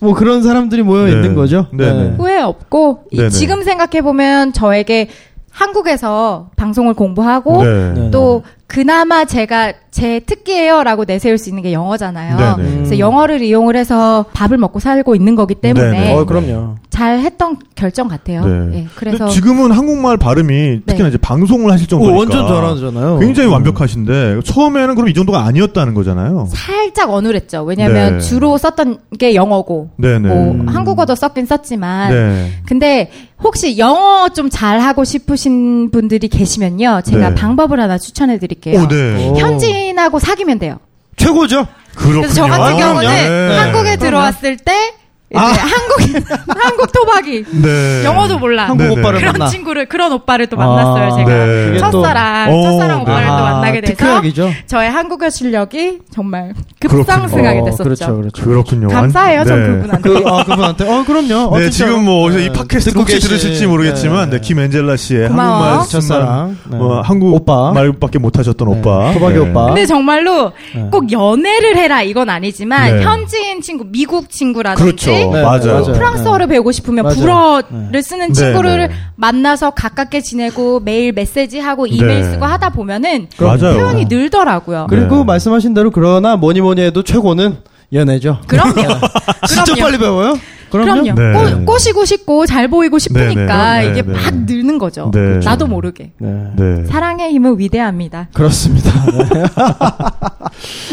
뭐 그런 사람들이 모여 네. 있는 거죠. 네, 네. 후회 없고 이-. 지금 생각해 보면 저에게 한국에서 방송을 공부하고 네. 네. 또 그나마 제가 제 특기예요라고 내세울 수 있는 게 영어잖아요. 네네. 그래서 영어를 이용을 해서 밥을 먹고 살고 있는 거기 때문에. 어, 그럼요. 잘 했던 결정 같아요. 네. 예, 그래서 지금은 한국말 발음이 특히나 네. 이제 방송을 하실 오, 정도니까 완전 잘하잖아요. 굉장히 음. 완벽하신데 처음에는 그럼 이 정도가 아니었다는 거잖아요. 살짝 어눌했죠. 왜냐하면 네. 주로 썼던 게 영어고 네네. 뭐 음. 한국어도 썼긴 썼지만 네. 근데 혹시 영어 좀 잘하고 싶으신 분들이 계시면요. 제가 네. 방법을 하나 추천해 드릴게요. 오, 네. 오. 현지인하고 사귀면 돼요. 최고죠. 그렇군요. 그래서 저 같은 아, 경우는 네. 한국에 들어왔을 때 이제 아. 한국 한국 토박이 네. 영어도 몰라. 한국 네네. 오빠를 그런 만나. 친구를 그런 오빠를 또 만났어요. 아, 제가 네. 그게 또- 첫사랑 오, 첫사랑 네. 오빠를 또 아, 만나게 돼서 특효약이죠. 저의 한국어 실력이 정말 급상승하게 어, 됐었죠. 그렇죠, 그렇죠. 그렇군요. 감사해요, 전 네. 그분한테. 그, 아, 그분한테. 어, 그럼요. 네, 지금 뭐 네. 이 팟캐스트 혹시 계신- 들으실지 모르겠지만 네, 김엔젤라 씨의 고마워. 한국말 첫사랑. 네. 어, 한국 오빠. 말밖에 못하셨던 네. 오빠. 토박이 오빠. 근데 정말로 네. 꼭 연애를 해라 이건 아니지만 네. 현지인 친구, 미국 친구라든지 그렇죠. 네, 맞아요. 맞아요. 프랑스어를 배우고 싶으면 맞아요. 불어를 쓰는 네, 친구를 네. 만나서 가깝게 지내고 매일 메시지하고 이메일 네. 쓰고 하다 보면은 맞아요. 표현이 늘더라고요. 그리고 네. 말씀하신 대로 그러나 뭐니 뭐니 해도 최고는 연애죠. 그럼요. 진짜 그럼요. 빨리 배워요? 그럼요. 네. 꼬, 꼬시고 싶고 잘 보이고 싶으니까 네, 네. 이게 네, 막 네. 늘는 거죠. 네. 나도 모르게. 네. 네. 사랑의 힘은 위대합니다. 그렇습니다. 네.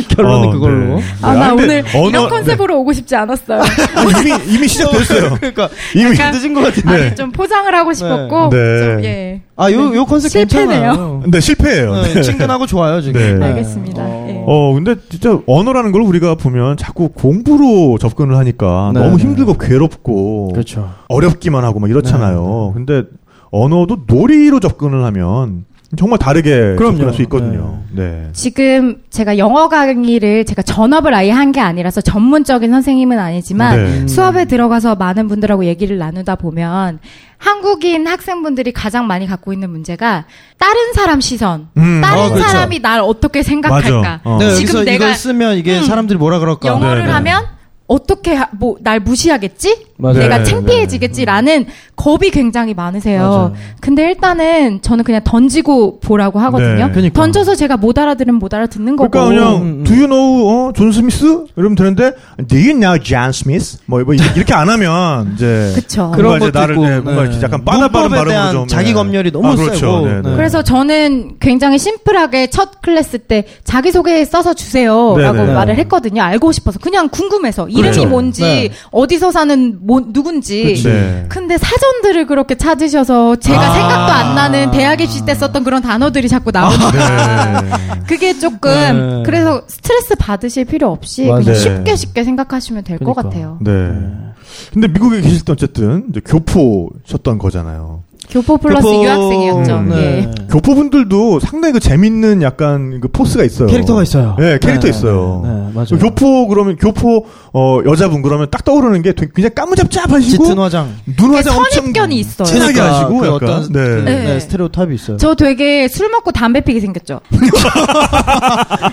결론은 어, 그걸로. 네. 아, 나 근데 오늘 언어- 이런 컨셉으로 오고 싶지 않았어요. 네. 이미 이미 시작됐어요. 그러니까 이미 늦은 것 같은데. 네. 아니, 좀 포장을 하고 싶었고, 네. 좀, 예. 아, 요, 요 컨셉 실패네요. 괜찮아요. 네 실패예요. 네, 네. 친근하고 좋아요, 지금. 네. 네. 알겠습니다. 어. 예. 어, 근데 진짜 언어라는 걸 우리가 보면 자꾸 공부로 접근을 하니까 네, 너무 네. 힘들고 괴롭고 그렇죠. 어렵기만 하고 막 이렇잖아요. 네, 근데 언어도 놀이로 접근을 하면 정말 다르게 그럼요. 접근할 수 있거든요. 네. 지금 제가 영어 강의를 제가 전업을 아예 한 게 아니라서 전문적인 선생님은 아니지만 네. 수업에 들어가서 많은 분들하고 얘기를 나누다 보면 한국인 학생분들이 가장 많이 갖고 있는 문제가 다른 사람 시선, 음, 다른 어, 그렇죠. 사람이 날 어떻게 생각할까. 어. 네, 지금 내가 이걸 쓰면 이게 음, 사람들이 뭐라 그럴까. 영어를 네, 네. 하면 어떻게 뭐 날 무시하겠지? 맞아요. 내가 네, 창피해지겠지라는 겁이 굉장히 많으세요. 맞아요. 근데 일단은 저는 그냥 던지고 보라고 하거든요. 네. 그러니까. 던져서 제가 못 알아들으면 못 알아듣는 거고. 그러니까 그냥 음, 음. Do you know 어, John Smith? 이러면 되는데 Do you know John Smith? 뭐, 뭐 이렇게 안 하면 이제 그쵸. 그런 것도 나를 있고, 네, 뭔가 네. 약간 빠다빠른 발음으로 대한 좀 자기 네. 검열이 너무 아, 그렇죠. 세고. 네, 네. 네. 그래서 저는 굉장히 심플하게 첫 클래스 때 자기 소개 써서 주세요. 네, 라고 네. 말을 했거든요. 알고 싶어서. 그냥 궁금해서. 이름이 그렇죠. 뭔지, 네. 어디서 사는 뭐, 누군지. 네. 근데 사전들을 그렇게 찾으셔서 제가 아. 생각도 안 나는 대학 입시 때 썼던 그런 단어들이 자꾸 나오니까 네. 그게 조금 네. 그래서 스트레스 받으실 필요 없이. 그냥 네. 쉽게 쉽게 생각하시면 될것 그러니까. 같아요. 네. 근데 미국에 계실 때 어쨌든 교포셨던 거잖아요. 교포 플러스 교포- 유학생이었죠. 음, 예. 네. 교포분들도 상당히 그 재밌는 약간 그 포스가 있어요. 캐릭터가 있어요. 네, 캐릭터 네, 있어요. 네, 네, 맞아요. 그 교포 그러면 교포 어 여자분 그러면 딱 떠오르는 게 되게 그냥 까무잡잡하시고 짙은 화장. 눈 화장 엄청 선입견이 있어요. 진하게 그러니까 하시고 그 약간 어떤 그, 네. 네. 네. 스테레오타입이 있어요. 저 되게 술 먹고 담배 피게 생겼죠.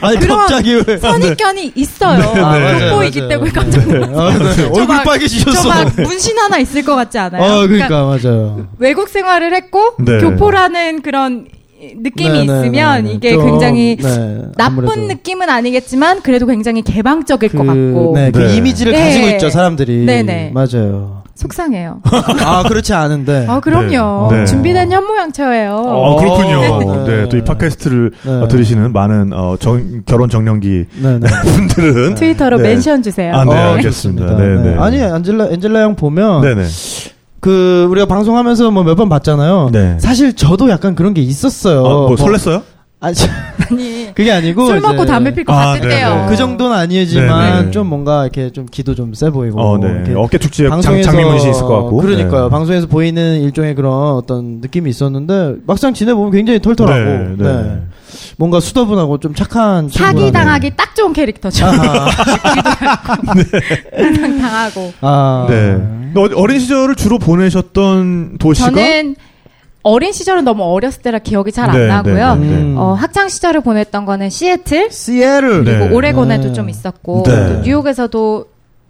아니 그런 갑자기 왜? 선입견이 있어요. 네, 네. 교포이기 맞아요, 때문에. 깜짝 놀랐어요. 아, 네. 얼굴 막- 빨개지셨어. 저 막 문신 하나 있을 것 같지 않아요? 어, 그러니까 그러니까 맞아요. 외국 생 활을 했고 네. 교포라는 그런 느낌이 네, 네, 있으면 네, 네. 이게 좀, 굉장히 네, 나쁜 아무래도 느낌은 아니겠지만 그래도 굉장히 개방적일 것 같고 네, 그 네. 이미지를 네. 가지고 있죠 사람들이. 네네. 맞아요. 속상해요. 아 그렇지 않은데. 아 그럼요. 네. 네. 준비된 현모양처예요. 어, 그렇군요. 네. 네, 또 이 팟캐스트를 네. 어, 들으시는 많은 어, 정, 결혼 정년기 네네. 분들은 트위터로 네. 멘션 주세요. 아, 네, 어, 알겠습니다. 좋습니다. 네, 네. 아니 안젤라 엔젤라 형 보면 네네. 그 우리가 방송하면서 뭐 몇 번 봤잖아요. 네. 사실 저도 약간 그런 게 있었어요. 어, 뭐 설렜어요? 아니, 저- 아니 그게 아니고 술 먹고 이제 담배 필 것 아, 같은데요. 그 정도는 아니지만 네네. 좀 뭔가 이렇게 좀 기도 좀 세 보이고 어, 네. 이렇게 어깨 축지에 장, 방송에서 장미문신 있을 것 같고. 그러니까요. 네. 방송에서 보이는 일종의 그런 어떤 느낌이 있었는데 막상 지내보면 굉장히 털털하고 네, 네. 네. 뭔가 수더분하고 좀 착한 사기 당하기 딱 좋은 캐릭터죠. 항상 당하고. 아. 네. 어- 어린 시절을 주로 보내셨던 도시가 저는 어린 시절은 너무 어렸을 때라 기억이 잘안 네, 나고요. 네, 네, 네. 음. 어, 학창 시절을 보냈던 거는 시애틀 시애틀 네. 그리고 오레곤에도 네. 좀 있었고 네. 또 뉴욕에서도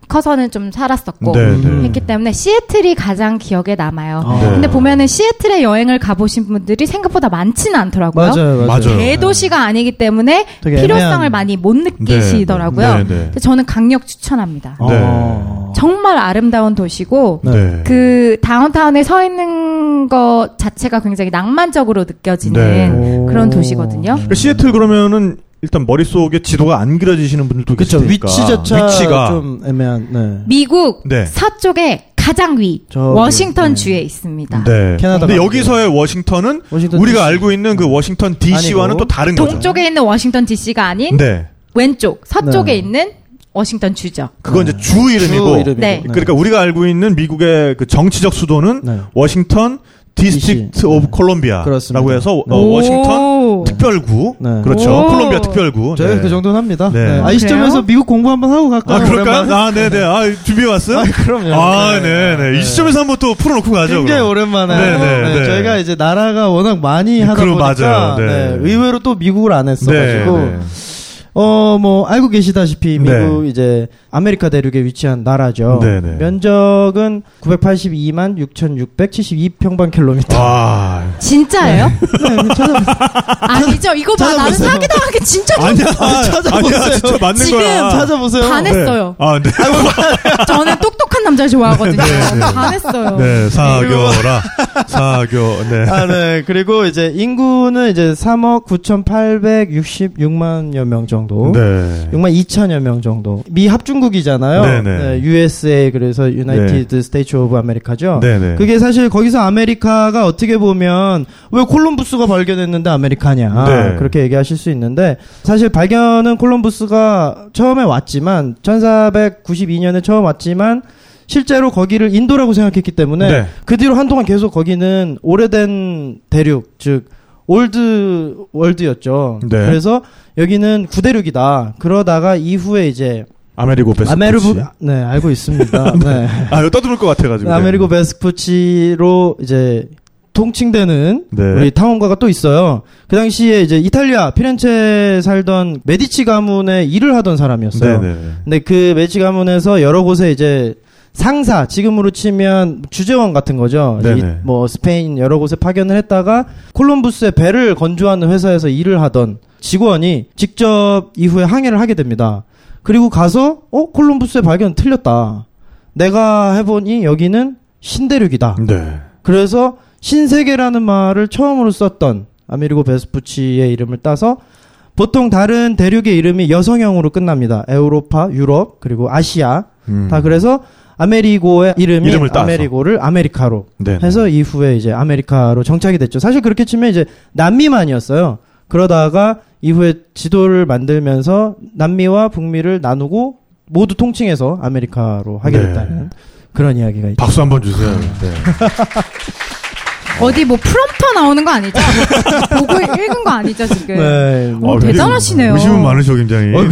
커서는 좀 살았었고 네, 네. 했기 때문에 시애틀이 가장 기억에 남아요. 아. 네. 근데 보면은 시애틀에 여행을 가보신 분들이 생각보다 많지는 않더라고요. 맞아요, 맞아요. 대도시가 아니기 때문에 필요성을 애매한- 많이 못 느끼시더라고요. 네, 네, 네. 근데 저는 강력 추천합니다. 네. 어. 정말 아름다운 도시고 네. 네. 그 다운타운에 서 있는 것 자체가 굉장히 낭만적으로 느껴지는 네. 그런 도시거든요. 그러니까 시애틀 그러면은 일단 머릿속에 지도가 안 그려지시는 분들도 그쵸 테니까. 위치조차 위치가 좀 애매한 네. 미국 네. 서쪽에 가장 위 저기, 워싱턴 네. 주에 있습니다. 네. 캐나다 근데. 여기서의 워싱턴은 워싱턴 우리가 DC. 알고 있는 그 워싱턴 DC와는 아니고. 또 다른 거죠. 동쪽에 있는 워싱턴 DC가 아닌 네. 왼쪽 서쪽에 네. 있는 워싱턴 주죠. 그건 네. 이제 주 이름이고. 주 이름이고. 네. 그러니까 우리가 알고 있는 미국의 그 정치적 수도는 네. Washington District of Columbia라고 그렇습니다. 해서 어, 오. 워싱턴 특별구 네. 그렇죠 오. 콜롬비아 특별구 저희 네. 그 정도는 합니다. 네. 네. 아, 아, 이 시점에서? 미국 공부 한번 하고 갈까요? 아 그럴까요? 오랜만에? 아 네네 아 준비해 왔어요? 아, 그럼요. 아 네네 이 시점에서 한번 또 풀어놓고 가죠. 굉장히 그럼. 오랜만에 네, 네, 네, 네. 저희가 이제 나라가 워낙 많이 하다 그럼 보니까 맞아요. 네. 네, 의외로 또 미국을 안 했어가지고 네, 네. 어, 뭐, 알고 계시다시피 네. 미국 이제 아메리카 대륙에 위치한 나라죠. 네네. 면적은 982만 6,672평방킬로미터. 아, 진짜예요? 네, 찾아보세요. 아니죠. 이거 봐. 나는 찾아보세요. 사기당하기 진짜 아니야, 찾아보세요. 아니야, 진짜 맞는 지금 거야. 찾아보세요. 반했어요. 네. 아, 네. 저는 똑똑한 남자를 좋아하거든요. 네, 네. 반했어요. 네, 사교라. 사교, 네. 아, 네. 그리고 이제 인구는 이제 3억 9,866만여 명 정도. 네. 6만 2천여 명 정도. 미 합중국이잖아요. 네네. 네, USA 그래서 United States of America죠. 네네. 그게 사실 거기서 아메리카가 어떻게 보면 왜 콜럼부스가 발견했는데 아메리카냐 네. 그렇게 얘기하실 수 있는데 사실 발견은 콜럼부스가 처음에 왔지만 1492년에 처음 왔지만 실제로 거기를 인도라고 생각했기 때문에 네. 그 뒤로 한동안 계속 거기는 오래된 대륙 즉 Old World였죠. 네. 그래서 여기는 구대륙이다. 그러다가 이후에 이제 아메리고 베스푸치. 아메리부 네 알고 있습니다. 네. 아, 이거 떠드는 것 같아가지고. 아메리고 베스푸치로 이제 통칭되는 네. 우리 탐험가가 또 있어요. 그 당시에 이제 이탈리아 피렌체에 살던 메디치 가문의 일을 하던 사람이었어요. 네네. 근데 그 메디치 가문에서 여러 곳에 이제 상사 지금으로 치면 주재원 같은 거죠. 네네. 이- 뭐 스페인 여러 곳에 파견을 했다가 콜럼부스의 배를 건조하는 회사에서 일을 하던 직원이 직접 이후에 항해를 하게 됩니다. 그리고 가서 어 콜럼부스의 발견 틀렸다. 내가 해보니 여기는 신대륙이다. 네. 그래서 신세계라는 말을 처음으로 썼던 아메리고 베스푸치의 이름을 따서 보통 다른 대륙의 이름이 여성형으로 끝납니다. 에우로파, 유럽, 그리고 아시아. 음. 다 그래서 아메리고의 이름이. 아메리고를 아메리카로 네네. 해서 이후에 이제 아메리카로 정착이 됐죠. 사실 그렇게 치면 이제 남미만이었어요. 그러다가 이후에 지도를 만들면서 남미와 북미를 나누고 모두 통칭해서 아메리카로 하게 네. 됐다는 그런 이야기가 있죠. 박수 한번 주세요. 네. 어디 뭐 프롬프터 나오는 거 아니죠? 보고 읽은 거 아니죠, 지금? 네. 오, 어, 대단하시네요. 의심 은 많으셔, 굉장히. 어, 네.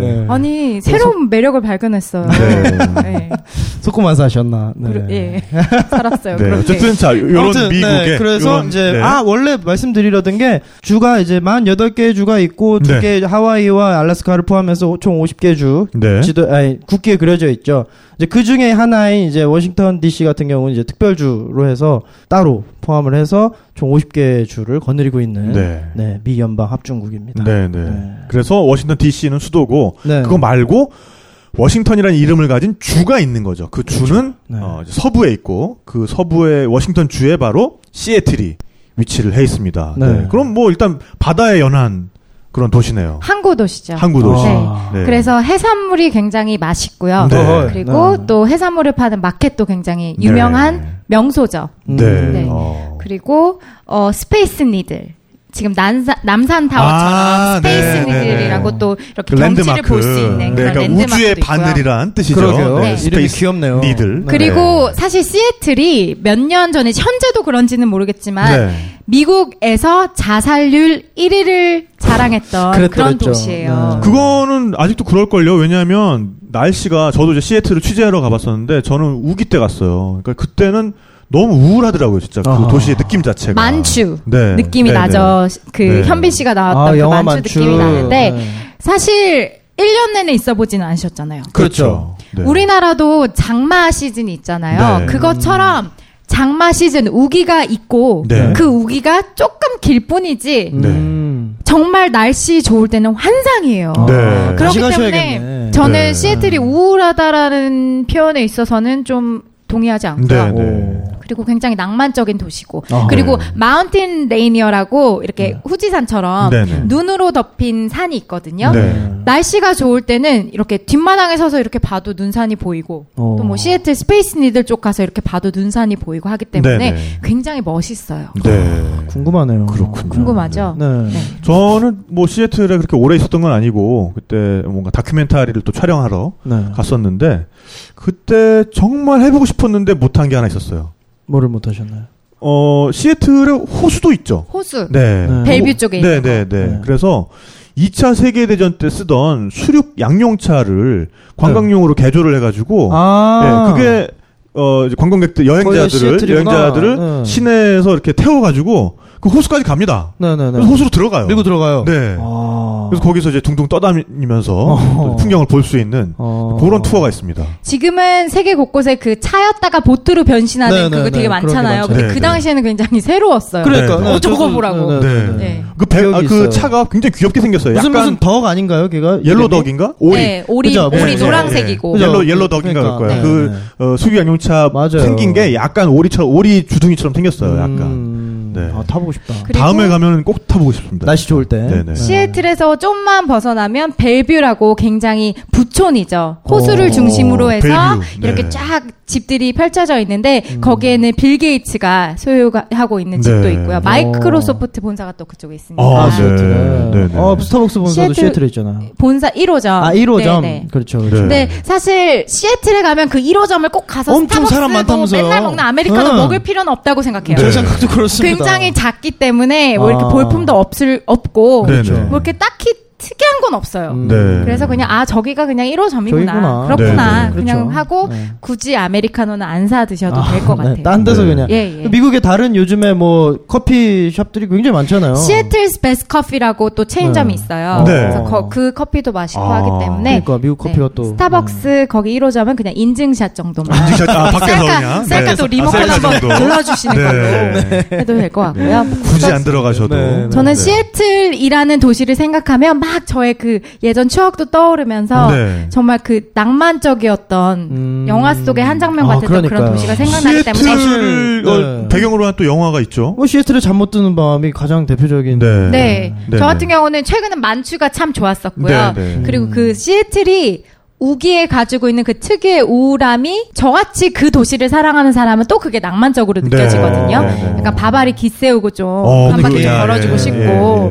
네. 아니, 새로운 매력을 발견했어요. 네. 네. 속고만 사셨나. 네. 그러- 예. 살았어요. 네. 어쨌든, 자, 요런 아무튼, 미국의. 네, 그래서 요런, 이제 네. 아 원래 말씀드리려던 게 주가 이제 만 8개의 주가 있고 두 네. 개 하와이와 알래스카를 포함해서 총 50개 주 네. 지도 아니 국기에 그려져 있죠. 이제 그 중에 하나인 이제 워싱턴 DC 같은 경우는 이제 특별주로 해서 따로 포함을 해서 총 50개 주를 거느리고 있는 네. 네, 미 연방 합중국입니다. 네, 네. 네. 그래서 워싱턴 DC는 수도고 네. 그거 말고 워싱턴이라는 이름을 가진 주가 있는 거죠. 그 주는 네. 어, 서부에 있고 그 서부의 워싱턴 주에 바로 시애틀이 위치를 해 있습니다. 그럼 뭐 일단 바다에 연한 그런 도시네요. 항구 도시죠. 항구 도시. 네. 아. 네. 그래서 해산물이 굉장히 맛있고요. 네. 그리고 네. 또 해산물을 파는 마켓도 굉장히 유명한 네. 명소죠. 네. 네. 어. 그리고 어 Space Needle. 지금 남산, 남산 타워처럼 아, Space 네, 네, Needle이라고 네. 또 이렇게 그 경치를 랜드마크. 볼수 있는 네, 그런 그러니까 우주의. 바늘이란 뜻이죠. 그러게요. 네. 이름이 귀엽네요. Needle. 네. 그리고 사실 시애틀이 몇 년 전에 현재도 그런지는 모르겠지만 네. 미국에서 자살률 1위를 자랑했던 그랬더랬죠. 그런 도시예요. 네. 그거는 아직도 그럴 걸요. 왜냐하면 날씨가 저도 이제 시애틀을 취재하러 가봤었는데 저는 우기 때 갔어요. 그러니까 그때는 너무 우울하더라고요, 진짜 그 아. 도시의 느낌 자체가. 만추 네. 느낌이 네, 나죠. 그 네. 현빈 씨가 나왔던 아, 그 영화 만추, 만추. 느낌이 나는데 네. 사실 1년 내내 있어 보지는 않으셨잖아요. 그렇죠. 네. 우리나라도 장마 시즌이 있잖아요. 네. 그것처럼 장마 시즌 우기가 있고 네. 그 우기가 조금 길 뿐이지 네. 음. 정말 날씨 좋을 때는 환상이에요. 네. 아, 그렇기 때문에. 저는 네. 시애틀이 우울하다라는 표현에 있어서는 좀 동의하지 않고요. 네, 네. 오. 그리고 굉장히 낭만적인 도시고 아. 그리고 네. 마운틴 레이니어라고 이렇게 후지산처럼 네, 네. 눈으로 덮인 산이 있거든요. 네. 날씨가 좋을 때는 이렇게 뒷마당에 서서 이렇게 봐도 눈산이 보이고 어. 또뭐 시애틀 Space Needle 쪽 가서 이렇게 봐도 눈산이 보이고 하기 때문에 네, 네. 굉장히 멋있어요. 네. 궁금하네요. 그렇군요. 궁금하죠? 네. 네. 저는 뭐 시애틀에 그렇게 오래 있었던 건 아니고 그때 뭔가 다큐멘터리를 또 촬영하러 네. 갔었는데 그때 정말 해보고 싶었는데 못한 게 하나 있었어요. 뭐를 못 하셨나요? 어 시애틀에 호수도 있죠. 호수 네. 네. 벨뷰 쪽에 네, 있는 네, 거. 네. 네. 그래서 2차 세계대전 때 쓰던 수륙 양용차를 관광용으로 개조를 해가지고, 아. 예, 그게, 어, 이제 관광객들, 여행자들을. 여행자들을 네. 시내에서 이렇게 태워가지고, 그 호수까지 갑니다. 네네네. 그래서 호수로 들어가요. 밀고 들어가요. 네. 아. 그래서 거기서 이제 둥둥 떠다니면서 어. 또 풍경을 볼 수 있는 어. 그런 투어가 있습니다. 지금은 세계 곳곳에 그 차였다가 보트로 변신하는 네, 네, 그거 되게 네, 많잖아요. 근데. 그 네, 당시에는 굉장히 새로웠어요. 그러니까 네, 네, 어, 저거 보라고. 네, 네, 네. 네. 그 배, 아, 그. 차가 굉장히 귀엽게 생겼어요. 무슨 약간 무슨 덕 아닌가요, 걔가? 옐로 덕인가? 오리. 네, 오리, 그죠? 오리 네, 노란색이고. 그죠? 옐로 옐로 덕인가 그러니까. 그럴 거예요. 네, 그 어, 수기 양용차. 생긴 게 약간 오리처럼 오리 주둥이처럼 생겼어요. 약간. 음, 네. 아, 타보고 싶다. 다음에 가면 꼭 타보고 싶습니다. 날씨 좋을 때. 네네. 시애틀에서 좀만 벗어나면 벨뷰라고 굉장히 부촌이죠. 호수를 어, 중심으로 해서 벨뷰. 이렇게 네. 쫙 집들이 펼쳐져 있는데 음. 거기에는 빌 게이츠가 소유하고 있는 집도 네. 있고요. 어. 마이크로소프트 본사가 또 그쪽에 있습니다. 아, 아, 네. 시애틀에. 네, 네. 어, 스타벅스 본사도 시애틀- 시애틀에 있잖아. 본사 1호점. 아, 1호점. 네, 네. 그렇죠, 그렇죠. 네. 근데 사실 시애틀에 가면 그 1호점을 꼭 가서 엄청 스타벅스 사람 많다면서요. 맨날 먹는 아메리카노 응. 먹을 필요는 없다고 생각해요. 네. 제 생각도 그렇습니다. 굉장히 작기 때문에 뭐 이렇게 아. 볼품도 없을 없고 네네. 뭐 이렇게 딱히 특이한 건 없어요. 음. 네. 그래서 그냥 아 저기가 그냥 1호점이구나 저기구나. 그렇구나 네, 네. 그냥 그렇죠. 하고 네. 굳이 아메리카노는 안 사 드셔도 될것 네, 같아요. 딴 데서 네. 그냥. 예, 예. 미국에 다른 요즘에 뭐 커피 숍들이 굉장히 많잖아요. 시애틀스 베스트 커피라고 또 체인점이 네. 있어요. 네. 그래서 거- 그 커피도 맛있고 아, 하기 때문에 그러니까 미국 커피가 네. 또 스타벅스 거기 1호점은 그냥 인증샷 정도만 인증샷, 아, 밖에서 셀카, 그냥? 셀카도 네. 리모컨 아, 셀카 한번? 눌러 주시는 네. 걸로 해도 될 것 같고요. 굳이 안 들어가셔도. 네. 저는 네. 시애틀이라는 도시를 생각하면 막 저의 그 예전 추억도 떠오르면서 네. 정말 그 낭만적이었던 음. 영화 속의 한 장면 아, 같았던 그런 그러니까요. 도시가 생각나기 때문에 시애틀을 어, 네. 배경으로 한 또 영화가 있죠. 뭐 시애틀에 잠못 드는 밤이 가장 대표적인. 네. 네. 네, 저 네. 같은 경우는 최근에 만추가 참 좋았었고요. 네, 네. 그리고 음. 그 시애틀이 우기에 가지고 있는 그 특유의 우울함이 저같이 그 도시를 사랑하는 사람은 또 그게 낭만적으로 네. 느껴지거든요. 네, 네. 약간 바바리 기세우고 좀 어, 한 바퀴 좀. 걸어주고 예, 싶고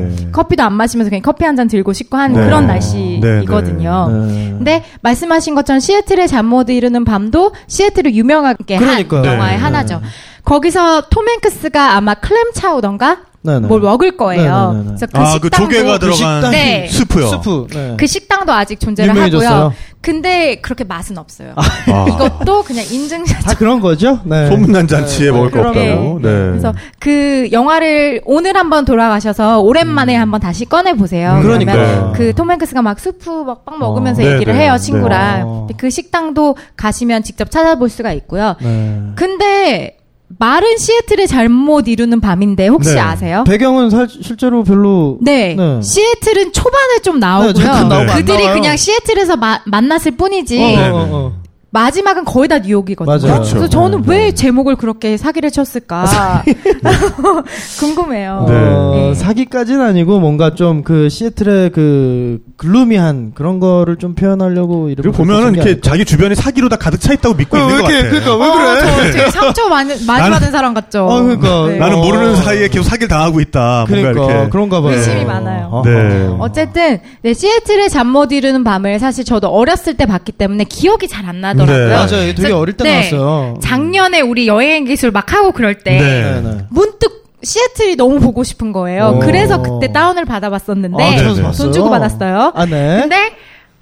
예, 예. 커피도 안 마시면서 그냥 커피 한 잔 들고 싶고 한 네. 그런 네, 날씨이거든요. 네. 근데 말씀하신 것처럼 시애틀의 잠 못 이루는 밤도 시애틀을 유명하게 그러니까요. 한 영화의 네. 하나죠. 거기서 톰 행크스가 아마 클램 차우던가 네, 네. 뭘 먹을 거예요. 네, 네, 네, 네. 그래서 그 아, 그 식당도 조개가 그 들어간 식당이- 네. 스프요. 스프. 네. 그 식당도 아직 존재를 유명해졌어요? 하고요. 근데 그렇게 맛은 없어요. 아. 이것도 그냥 인증샷. 다 그런 거죠? 네. 소문난 잔치에 네, 먹을 거 없다고. 거. 네. 그래서 그 영화를 오늘 한번 돌아가셔서 오랜만에 한번 다시 꺼내 보세요. 음. 그러니까요. 그톰 행크스가 막 수프 막빵 먹으면서 어. 얘기를 네, 해요 네, 친구랑. 네. 근데 그 식당도 가시면 직접 찾아볼 수가 있고요. 네. 근데 말은 시애틀의 잘못 이루는 밤인데 혹시 네. 아세요? 배경은 살, 실제로 별로. 네. 네. 시애틀은 초반에 좀 나오고요. 네, 나오고 안 그들이. 그냥 시애틀에서 마- 만났을 뿐이지. 어, 네, 어, 네. 어. 마지막은 거의 다 뉴욕이거든요. 맞아요. 그래서 그렇죠. 저는 네, 왜 네. 제목을 그렇게 사기를 쳤을까 궁금해요. 네. 어, 네. 사기까지는 아니고 뭔가 좀 그 시애틀의 그 글루미한 그런 거를 좀 표현하려고 이렇게 그리고 보면은 이렇게 자기 주변에 사기로 다 가득 차 있다고 믿고 있는 것 같아. 그러니까 왜 어, 그래? 저 되게 상처 많이, 많이 나는- 받은 사람 같죠. 어, 그러니까. 네. 나는 어. 모르는 사이에 계속 사기를 당하고 있다. 뭔가 그러니까 이렇게. 그런가 봐요. 의심이 많아요. 어, 네. 어. 어쨌든 네, 시애틀의 잠 못 이루는 밤을 사실 저도 어렸을 때 봤기 때문에 기억이 잘 안 나 더라고요. 네. 맞아요. 되게 어릴 때 네. 나왔어요. 작년에 우리 여행 기술 막 하고 그럴 때 네. 문득 시애틀이 너무 보고 싶은 거예요. 오. 그래서 그때 다운을 받아봤었는데 아, 네. 돈 주고 받았어요. 아, 네. 근데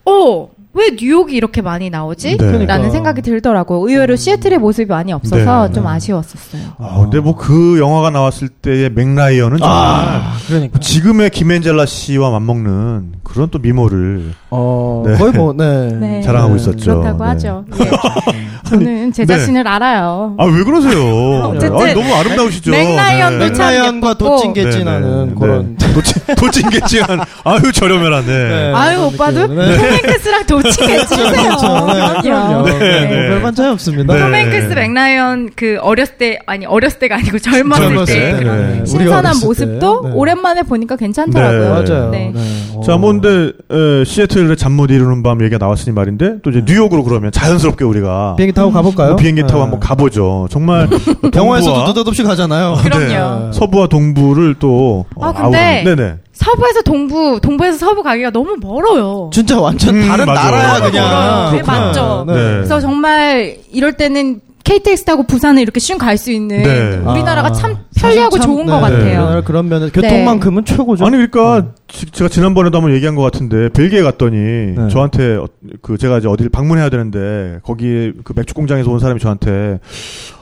어. 왜 뉴욕이 이렇게 많이 나오지? 네. 그러니까. 라는 생각이 들더라고요. 의외로 시애틀의 모습이 많이 없어서 네, 좀 네. 아쉬웠었어요. 아, 근데 뭐 그 영화가 나왔을 때의 맥라이언은 정말 아, 그러니까. 지금의 김앤젤라 씨와 맞먹는 그런 또 미모를 어, 네. 거의 뭐, 네. 네. 자랑하고 네. 있었죠. 그렇다고 네. 하죠. 예. 저는 제 네. 자신을 알아요. 아, 왜 그러세요? 어쨌든 아, 너무 아름다우시죠. 맥라이언도 네. 참 맥라이언과 예뻤고. 도찐개찐하는 그런. 도찐, 도찐개찐한, 아유, 저렴해라네. 네. 아유 오빠도. 네. 톰 행크스랑 도치겠지 세요. 그렇죠. 네. 네. 네. 뭐 별반 차이 없습니다. 네. 톰 행크스 맥라이언 그 어렸을 때 아니 어렸을 때가 아니고 젊었을, 젊었을 때 때, 그런 네. 신선한 모습도 때, 네. 오랜만에 보니까 괜찮더라고요. 네. 맞아요. 네. 네. 어. 자, 뭐, 근데, 에, 시애틀의 잠 못 이루는 밤 얘기가 나왔으니 말인데, 또 이제 뉴욕으로 그러면 자연스럽게 우리가 비행기 타고 가볼까요? 뭐 비행기 타고 네. 한번 가보죠. 정말, 영화에서도 동부와- 느닷없이 가잖아요. 그럼요. 서부와 동부를 또, 아, 어, 근데- 아우르는- 네네. 서부에서 동부, 동부에서 서부 가기가 너무 멀어요. 진짜 완전 음, 다른 맞아. 나라야 그냥. 멀어요. 네, 그렇구나. 맞죠. 네. 네. 그래서 정말 이럴 때는 KTX 타고 부산을 이렇게 슝갈수 있는 네. 우리나라가 아, 참 편리하고 참, 좋은 네, 것 같아요. 우리나라 그런 면에 교통만큼은 최고죠. 아니 그러니까 어. 지- 제가 지난번에도 한번 얘기한 것 같은데 벨기에 갔더니 네. 저한테 어- 그 제가 이제 어디를 방문해야 되는데 거기 그 맥주 공장에서 온 사람이 저한테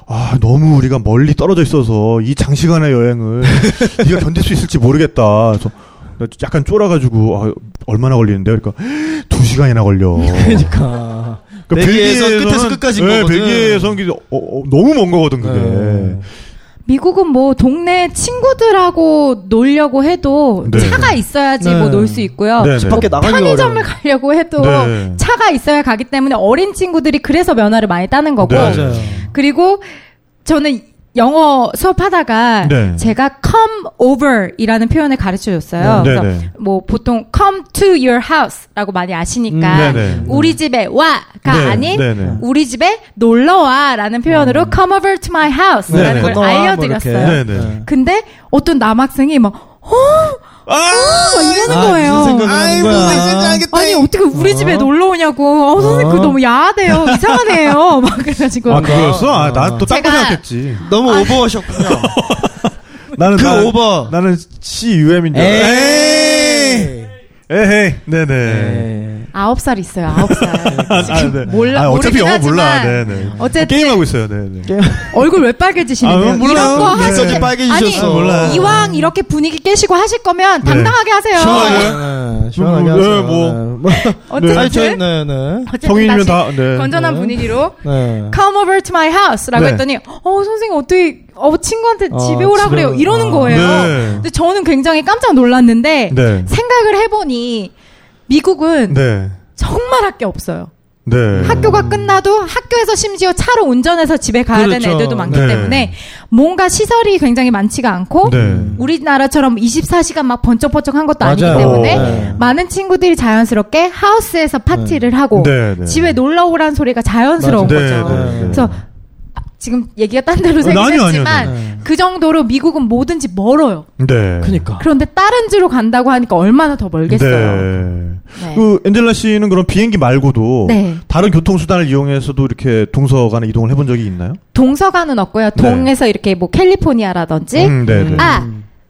아 너무 우리가 멀리 떨어져 있어서 이 장시간의 여행을 네가 견딜 수 있을지 모르겠다. 그래서 약간 쫄아가지고 아, 얼마나 걸리는데 그러니까 두 시간이나 걸려. 그러니까. 그러니까 벨기에에서 끝에서 끝까지인 네, 거거든. 벨기에에서는 어, 어, 너무 먼 거거든 그게. 네. 미국은 뭐 동네 친구들하고 놀려고 해도 네. 차가 있어야지 네. 뭐놀 수 있고요. 네, 집 네. 밖에 나가기 편의점을 어려워요. 가려고 해도 네. 차가 있어야 가기 때문에 어린 친구들이 그래서 면허를 많이 따는 거고 네. 맞아요. 그리고 저는 영어 수업하다가 네. 제가 come over이라는 표현을 가르쳐 줬어요. 네, 그래서 네. 뭐 보통 come to your house라고 많이 아시니까 음, 네, 네. 우리 집에 와가 네, 아닌 네, 네. 우리 집에 놀러 와라는 표현으로 come over to my house라는 네, 걸뭐 알려드렸어요. 네, 네. 근데 어떤 남학생이 막 어? 막 이러는 아, 거예요. 무슨 하는 거야. 아니 어떻게 우리 어. 집에 놀러 오냐고. 어, 선생님 그거 어. 너무 야하대요. 이상하네요. 막 그래가지고 아 그거였어? 아, 난또 딴거 제가- 생각했지. 너무 오버하셨군요. 나는 그 나- 오버. 나는 CUM인 줄. 에이. 에이. 에헤이. 네네. 네. 아홉 살 있어요. 아홉 살. 아, 네. 몰라- 아, 어차피 영어 몰라. 하지만 네네. 어쨌든 게임 하고 있어요. 네 네. 얼굴 왜 빨개지시는데요? 아, 몰라요. 이런 거 네. 갑자기 빨개지셨어. 아니 몰라요. 이왕 이렇게 분위기 깨시고 하실 거면 네. 당당하게 하세요. 시원하게. 네, 시원하게 네, 하세요. 뭐. 네. 어쨌든 아니, 저, 네, 네. 어쨌든 성인이면 다, 네. 건전한 네. 분위기로 네. come over to my house라고 네. 했더니 어 선생님 어떻게 어 친구한테 어, 집에 오라 그래요 오- 이러는 아. 거예요. 네. 근데 저는 굉장히 깜짝 놀랐는데 네. 생각을 해보니 미국은 네. 정말 할 게 없어요. 네. 학교가 끝나도 학교에서 심지어 차로 운전해서 집에 가야 되는 그렇죠. 애들도 많기 네. 때문에 뭔가 시설이 굉장히 많지가 않고 네. 우리나라처럼 24시간 막 번쩍번쩍한 것도 아니기 맞아요. 때문에 네. 많은 친구들이 자연스럽게 하우스에서 파티를 하고 네, 네. 집에 놀러 오라는 소리가 자연스러운 네, 거죠. 네, 네. 그래서 아, 지금 얘기가 딴 데로 어, 생겼지만 네. 그 정도로 미국은 뭐든지 멀어요. 네. 그니까. 그런데 다른 주로 간다고 하니까 얼마나 더 멀겠어요. 네. 네. 그 엔젤라 씨는 그럼 비행기 말고도 네. 다른 교통 수단을 이용해서도 이렇게 동서 간에 이동을 해본 적이 있나요? 동서간은 없고요. 네. 동에서 이렇게 뭐 캘리포니아라든지 음, 네, 네. 아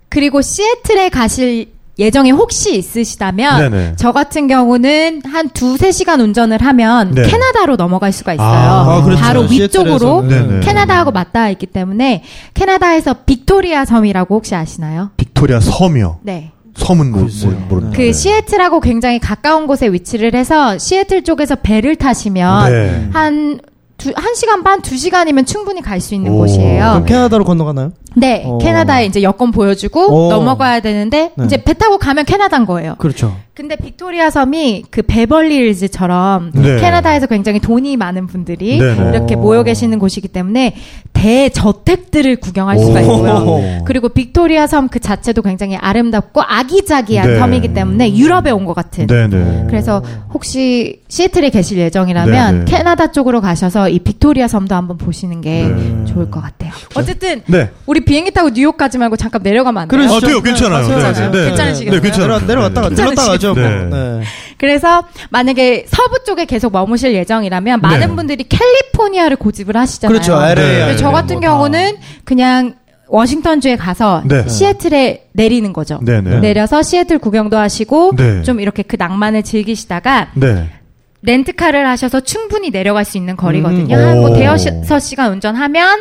그리고 시애틀에 가실 예정이 혹시 있으시다면 네네. 저 같은 경우는 한 두세 시간 운전을 하면 네. 캐나다로 넘어갈 수가 있어요. 아, 그렇죠. 바로 위쪽으로 시애틀에서는. 네네. 캐나다하고 맞닿아 있기 때문에 캐나다에서 빅토리아 섬이라고 혹시 아시나요? 빅토리아 섬이요. 네. 섬은 모, 글쎄요. 모, 모르는데. 그 시애틀하고 굉장히 가까운 곳에 위치를 해서 시애틀 쪽에서 배를 타시면 네. 한 두, 한 시간 반, 두 시간이면 충분히 갈 수 있는 오. 곳이에요. 그럼 캐나다로 건너가나요? 네, 어. 캐나다에 이제 여권 보여주고 어. 넘어가야 되는데 네. 이제 배 타고 가면 캐나다인 거예요. 그렇죠. 근데 빅토리아 섬이 그 베벌리힐즈처럼 네. 캐나다에서 굉장히 돈이 많은 분들이 네, 네. 이렇게 오. 모여 계시는 곳이기 때문에 대저택들을 구경할 수가 오. 있고요. 그리고 빅토리아 섬 그 자체도 굉장히 아름답고 아기자기한 네. 섬이기 때문에 유럽에 온 것 같은. 네네. 그래서 혹시 시애틀에 계실 예정이라면 네, 네. 캐나다 쪽으로 가셔서 이 빅토리아 섬도 한번 보시는 게 네. 좋을 것 같아요. 어쨌든 네. 우리 비행기 타고 뉴욕 가지 말고 잠깐 내려가면 안 돼요? 그러시죠. 아, 돼요. 괜찮아요. 네, 괜찮아요. 네, 네. 괜찮으시겠어요? 네, 괜찮아요. 내려, 내려갔다가 네, 네. 들렀다 가죠. 뭐. 네. 네. 그래서 만약에 서부 쪽에 계속 머무실 예정이라면 많은 네. 분들이 캘리포니아를 고집을 하시잖아요. 그렇죠. LA. 네. 저 같은 뭐 경우는 그냥 워싱턴주에 가서 네. 시애틀에 내리는 거죠. 네 네. 내려서 시애틀 구경도 하시고 네. 좀 이렇게 그 낭만을 즐기시다가 네. 렌트카를 하셔서 충분히 내려갈 수 있는 거리거든요. 음. 한뭐 오. 대여섯 시간 운전하면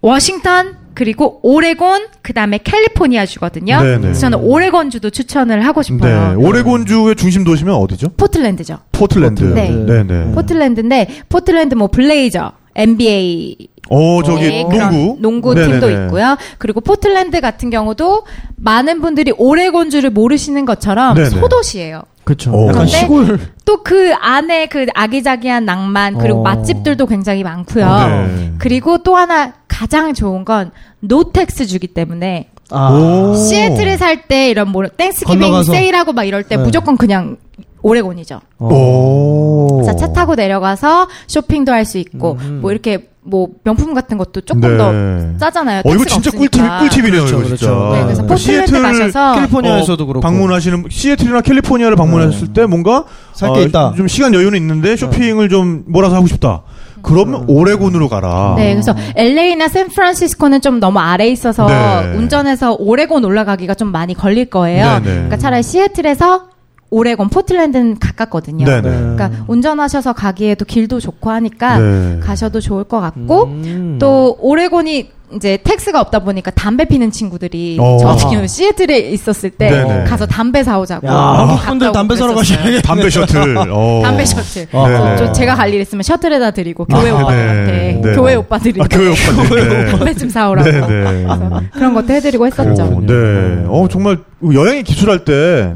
워싱턴 그리고 오레곤 그다음에 캘리포니아 주거든요. 네네. 그래서 저는 오레곤 주도 추천을 하고 네. 싶어요. 오레곤 주의 중심 도시면 어디죠? 포틀랜드죠. 포틀랜드. 네. 네 네. 포틀랜드인데 포틀랜드 뭐 블레이저, NBA 어, 저기 네, 농구. 농구 네네네. 팀도 있고요. 그리고 포틀랜드 같은 경우도 많은 분들이 오레곤주를 모르시는 것처럼 네네. 소도시예요. 그렇죠. 오. 약간 시골. 또 그 안에 그 아기자기한 낭만 그리고 어. 맛집들도 굉장히 많고요. 네. 그리고 또 하나 가장 좋은 건 no tax 주기 때문에 아. 오. 시애틀에 살 때 이런 뭐 Thanksgiving. 세일하고 막 이럴 때 네. 무조건 그냥 오레곤이죠. 어. 오. 그래서 차 타고 내려가서 쇼핑도 할 수 있고 음. 뭐 이렇게 뭐 명품 같은 것도 조금 네. 더 싸잖아요. 어, 이거 진짜 꿀팁. 꿀팁이네요, 그렇죠, 이거 진짜. 그렇죠. 네, 그래서 포틀랜드 시애틀, 가셔서 캘리포니아에서도 그렇고. 방문하시는 시애틀이나 캘리포니아를 방문하셨을 때 뭔가 살게 있다. 좀 시간 여유는 있는데 쇼핑을 좀 몰아서 하고 싶다. 그러면 오레곤으로 가라. 네, 그래서 LA나 샌프란시스코는 좀 너무 아래 에 있어서 네. 운전해서 오레곤 올라가기가 좀 많이 걸릴 거예요. 네, 네. 그러니까 차라리 시애틀에서 오레곤, 포틀랜드는 가깝거든요. 네, 네. 그러니까 운전하셔서 가기에도 길도 좋고 하니까 네. 가셔도 좋을 것 같고 음. 또 오레곤이 이제 택스가 없다 보니까 담배 피는 친구들이 어. 저 같은 경우는 시애틀에 있었을 때 네네. 가서 담배 사오자고 야, 너무 한국 분들 가까우고 담배 사러. 가셔야겠네. 담배 셔틀. 어. 담배 셔틀. 아, 그래서 네네. 좀 제가 갈 일 있으면 셔틀에다 드리고 교회 아, 오빠들한테 네. 네. 교회 오빠들이 아, 교회 오빠들. 네. 담배 좀 사오라고 네, 네. 그런 것도 해드리고 했었죠. 오, 네. 어, 정말 여행에 기술할 때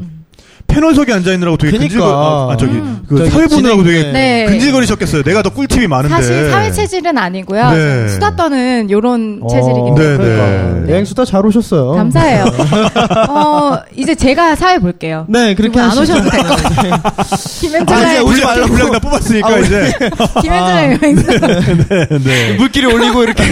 패널 석에 앉아 있느라고 되게 그니까. 근질거 아, 아, 저기 그 저기 사회 보느라고 되게 네. 근질거리셨겠어요. 내가 더 꿀팁이 많은데. 사실 사회 체질은 아니고요. 네. 수다 떠는 요런 어, 체질이기 네, 때문에 네. 여행 수다 잘 오셨어요. 감사해요. 어, 이제 제가 사회 볼게요. 네, 그렇게 안. 오셔도 될것 같아요. 김현철의 아, 이제 오지 말라고. 분량 다 뽑았으니까 아, 이제. 김현철의 여행사. 네. 물길이 올리고 이렇게.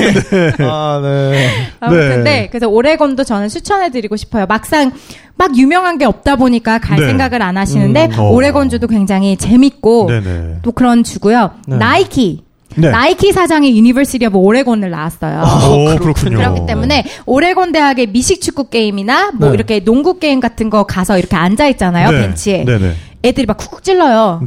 아, 네. 아무튼 네. 네. 그래서 오레곤도 저는 추천해드리고 싶어요. 막상 막 유명한 게 없다 보니까 갈 네. 생각을 안 하시는데 음, 어. 오레곤주도 굉장히 재밌고 네네. 또 그런 주고요. 네. 나이키. 네. 나이키 사장이 University of Oregon을 나왔어요. 오, 그렇군요. 그렇기 때문에 오레곤 대학의 미식 축구 게임이나 뭐 네. 이렇게 농구 게임 같은 거 가서 이렇게 앉아 있잖아요 네. 벤치에 네네. 애들이 막 쿡쿡 찔러요.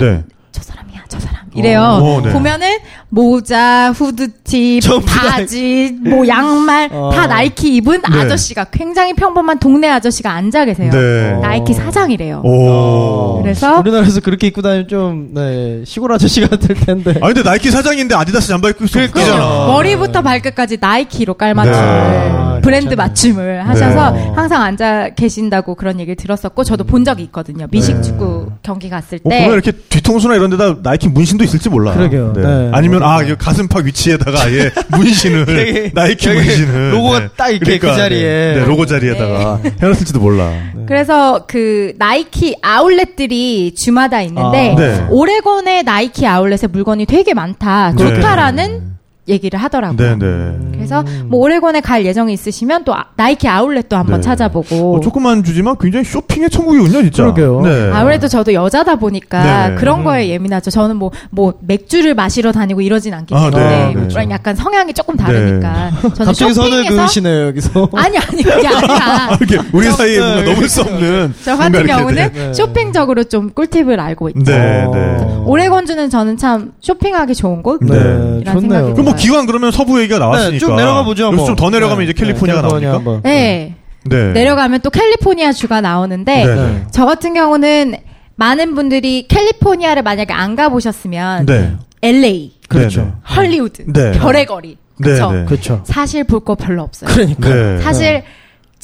네. 저 사람. 이래요. 어, 네. 보면은 모자, 후드티, 다- 바지, 뭐 양말 어. 다 나이키 입은 네. 아저씨가 굉장히 평범한 동네 아저씨가 앉아 계세요. 네. 나이키 사장이래요. 오. 그래서 우리나라에서 그렇게 입고 다니면 좀, 네, 시골 아저씨 같을 텐데. 아, 근데 나이키 사장인데 아디다스 잠바 입고 있으면 그러니까. 웃기잖아. 머리부터 발끝까지 나이키로 깔맞춤을 네. 브랜드. 맞춤을 하셔서 네. 항상 앉아 계신다고 그런 얘기를 들었었고 저도 본 적이 있거든요. 미식 축구 경기 갔을 어, 때. 보면 이렇게 뒤통수나 이런 데다 나이키 문신도 있을지 몰라. 그러게요. 네. 아니면 아, 가슴팍 위치에다가 아예 문신을 여기, 나이키 문신을 로고가 네. 딱 이렇게 그 자리에. 네, 네, 로고 자리에다가 해놨을지도 몰라. 네. 그래서 그 나이키 아울렛들이 주마다 있는데 아, 네. 오레곤의 나이키 아울렛에 물건이 되게 많다, 네. 좋다라는 얘기를 하더라고요. 네, 네. 그래서 뭐 오레곤에 갈 예정이 있으시면 또 아- 나이키 아울렛도 한번 네. 찾아보고 어, 조그만 주지만 굉장히 쇼핑의 천국이군요, 진짜. 그러게요. 네. 아무래도 저도 여자다 보니까 네. 그런 거에 예민하죠. 저는 뭐, 뭐, 맥주를 마시러 다니고 이러진 않기 아, 때문에. 네, 네. 저랑 약간 성향이 조금 다르니까. 저는 갑자기 선을 쇼핑에서. 그으시네요, 여기서. 아니, 아니, 그게 아니라. 이렇게 우리 사이에 네, 뭔가 넘을 수. 없는. 저 같은 경우는 돼. 네. 쇼핑적으로 좀 꿀팁을 알고 있죠. 네, 어. 네. 오레곤주는 저는 참 쇼핑하기 좋은 곳? 네, 이런 생각이 좋네요. 그럼 뭐 들어요. 기왕 그러면 서부 얘기가 나왔으니까. 네, 쭉 내려가 보죠. 뭐. 좀더 내려가면 네, 이제 캘리포니아가 네, 나옵니까? 한번. 네. 네. 내려가면 또 캘리포니아 주가 나오는데, 네, 네. 저 같은 경우는 많은 분들이 캘리포니아를 만약에 안 가보셨으면, 네. LA, 그렇죠. 네, 헐리우드, 네. 별의 거리. 네? 네. 그렇죠. 사실 볼 거 별로 없어요. 그러니까. 네. 사실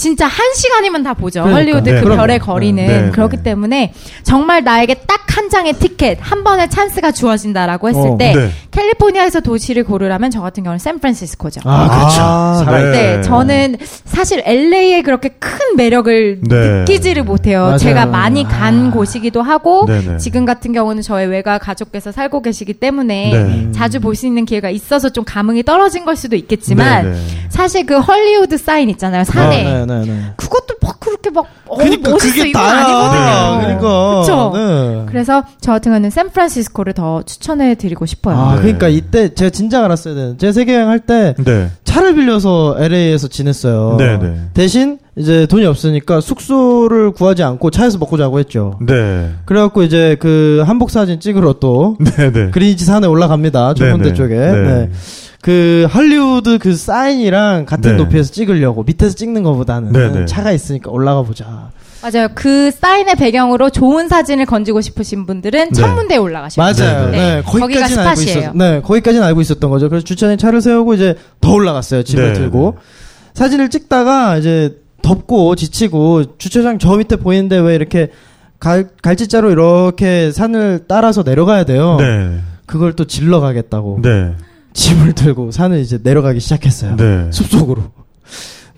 진짜 한 시간이면 다 보죠. 그러니까. 헐리우드 네, 그 그럼요. 별의 거리는 네, 네. 그렇기 때문에 정말 나에게 딱 한 장의 티켓, 한 번의 찬스가 주어진다라고 했을 어, 때 네. 캘리포니아에서 도시를 고르라면 저 같은 경우는 샌프란시스코죠. 아, 그렇죠. 아, 네, 네. 저는 사실 LA에 그렇게 큰 매력을 네. 느끼지를 못해요. 맞아요. 제가 많이 간 아. 곳이기도 하고 네네. 지금 같은 경우는 저의 외가 가족께서 살고 계시기 때문에 네. 자주 볼 수 있는 기회가 있어서 좀 감흥이 떨어진 걸 수도 있겠지만 네, 네. 사실 그 헐리우드 사인 있잖아요 산에 네, 네, 네. 그것도 막 그렇게 막 어, 그러니까 멋있어 그게 이건 다야. 아니거든요. 그러니까. 그쵸? 네. 그래서 저 같은 경우는 샌프란시스코를 더 추천해 드리고 싶어요. 아, 네. 그러니까 이때 제가 진작 알았어야 되는. 제가 세계 여행 할때 네. 차를 빌려서 LA에서 지냈어요. 네, 네. 대신 이제 돈이 없으니까 숙소를 구하지 않고 차에서 먹고 자고 했죠. 네. 그래갖고 이제 그 한복 사진 찍으러 또 네, 네. 그린치 산에 올라갑니다. 좁은 네, 데 네. 쪽에. 네. 네. 그 할리우드 그 사인이랑 같은 네. 높이에서 찍으려고 밑에서 찍는 것보다는 네, 네. 차가 있으니까 올라가 보자. 맞아요. 그 사인의 배경으로 좋은 사진을 건지고 싶으신 분들은 네. 천문대에 돼요. 맞아요. 네, 네, 네. 거기까지는 거기가 알고 스팟이에요. 있었. 네, 거기까지는 알고 있었던 거죠. 그래서 주차장에 차를 세우고 이제 더 올라갔어요. 네, 들고 사진을 찍다가 이제 덥고 지치고 주차장 저 밑에 보이는데 왜 이렇게 갈, 갈지자로 이렇게 산을 따라서 내려가야 돼요. 네. 그걸 또 질러 가겠다고 네. 짐을 들고 산을 이제 내려가기 시작했어요. 네. 숲속으로.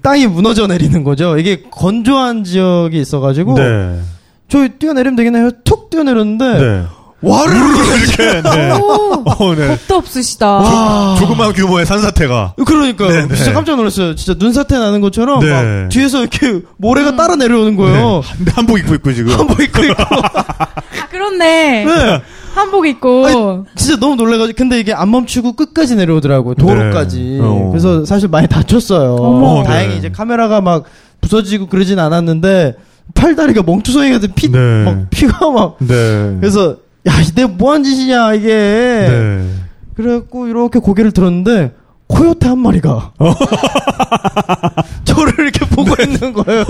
땅이 무너져 내리는 거죠. 이게 건조한 지역이 있어가지고 네. 저 뛰어내리면 되겠네요. 툭 뛰어내렸는데 네. 와르르 이렇게, 네. 오, 어, 네. 겁도 없으시다. 와. 조그만 규모의 산사태가. 그러니까 네, 네. 진짜 깜짝 놀랐어요. 진짜 눈사태 나는 것처럼 네. 막 뒤에서 이렇게 모래가 음. 따라 내려오는 거예요. 네. 근데 한복 입고 있고 지금. 한복 입고 있고. 아, 그렇네. 네. 한복 입고. 아니, 진짜 너무 놀래가지고 근데 이게 안 멈추고 끝까지 내려오더라고요 도로까지 네. 어. 그래서 사실 많이 다쳤어요 어머. 다행히 네. 이제 카메라가 막 부서지고 그러진 않았는데 팔다리가 멍투성이가 돼 피, 네. 막 피가 막 네. 그래서 야 내가 뭐한 짓이냐 이게 네. 그래갖고 이렇게 고개를 들었는데 코요태 한 마리가 저를 이렇게 보고 있는 거예요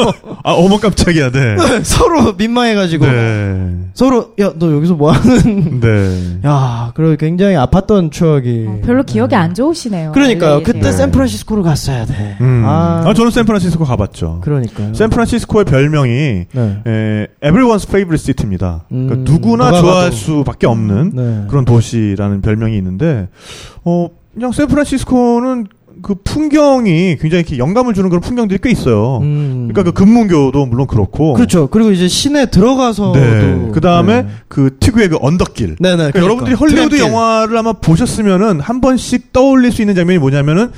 아, 어머 깜짝이야. 네. 서로 민망해가지고 네. 서로 야 너 여기서 뭐 하는 네. 야 그리고 굉장히 아팠던 추억이 어, 별로 기억이 안 좋으시네요. 그러니까요. LA 에서. 그때 네. 샌프란시스코를 갔어야 돼. 음. 아, 아, 저는 샌프란시스코 가봤죠. 그러니까요. 샌프란시스코의 별명이 네. 에, everyone's favorite city입니다. 음, 그러니까 누구나 좋아할 가도. 수밖에 없는 네. 그런 도시라는 별명이 있는데, 어, 그냥 샌프란시스코는 그 풍경이 굉장히 이렇게 영감을 주는 그런 풍경들이 꽤 있어요. 음. 그러니까 그 금문교도 물론 그렇고. 그렇죠. 그리고 이제 시내 들어가서도 네. 그 다음에 네. 그 특유의 그 언덕길. 네네. 그러니까 그러니까. 여러분들이 헐리우드 트랩길. 영화를 아마 보셨으면은 한 번씩 떠올릴 수 있는 장면이 뭐냐면은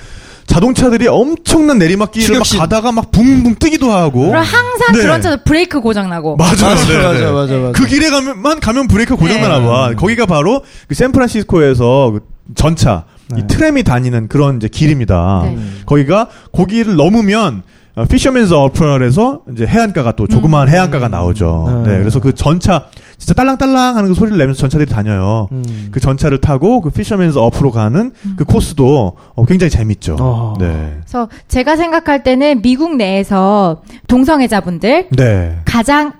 자동차들이 엄청난 내리막길을 막 추격신. 가다가 막 붕붕 뜨기도 하고. 그리고 항상 네. 그런 차도 브레이크 고장 나고. 맞아요. 맞아, 네, 맞아, 네. 맞아, 맞아. 그 길에 가면만 가면 브레이크 고장나나 네. 봐. 거기가 바로 그 샌프란시스코에서 그 전차 이 네. 트램이 다니는 그런 이제 길입니다. 네. 거기가 거기를 넘으면 어, Fisherman's Wharf에서 이제 해안가가 또 조그마한 해안가가 나오죠. 네. 네. 그래서 그 전차 진짜 딸랑딸랑 하는 그 소리를 내면서 전차들이 다녀요. 음. 그 전차를 타고 그 Fisherman's Wharf로 가는 그 코스도 어, 굉장히 재밌죠. 어. 네. 그래서 제가 생각할 때는 미국 내에서 동성애자분들 네. 가장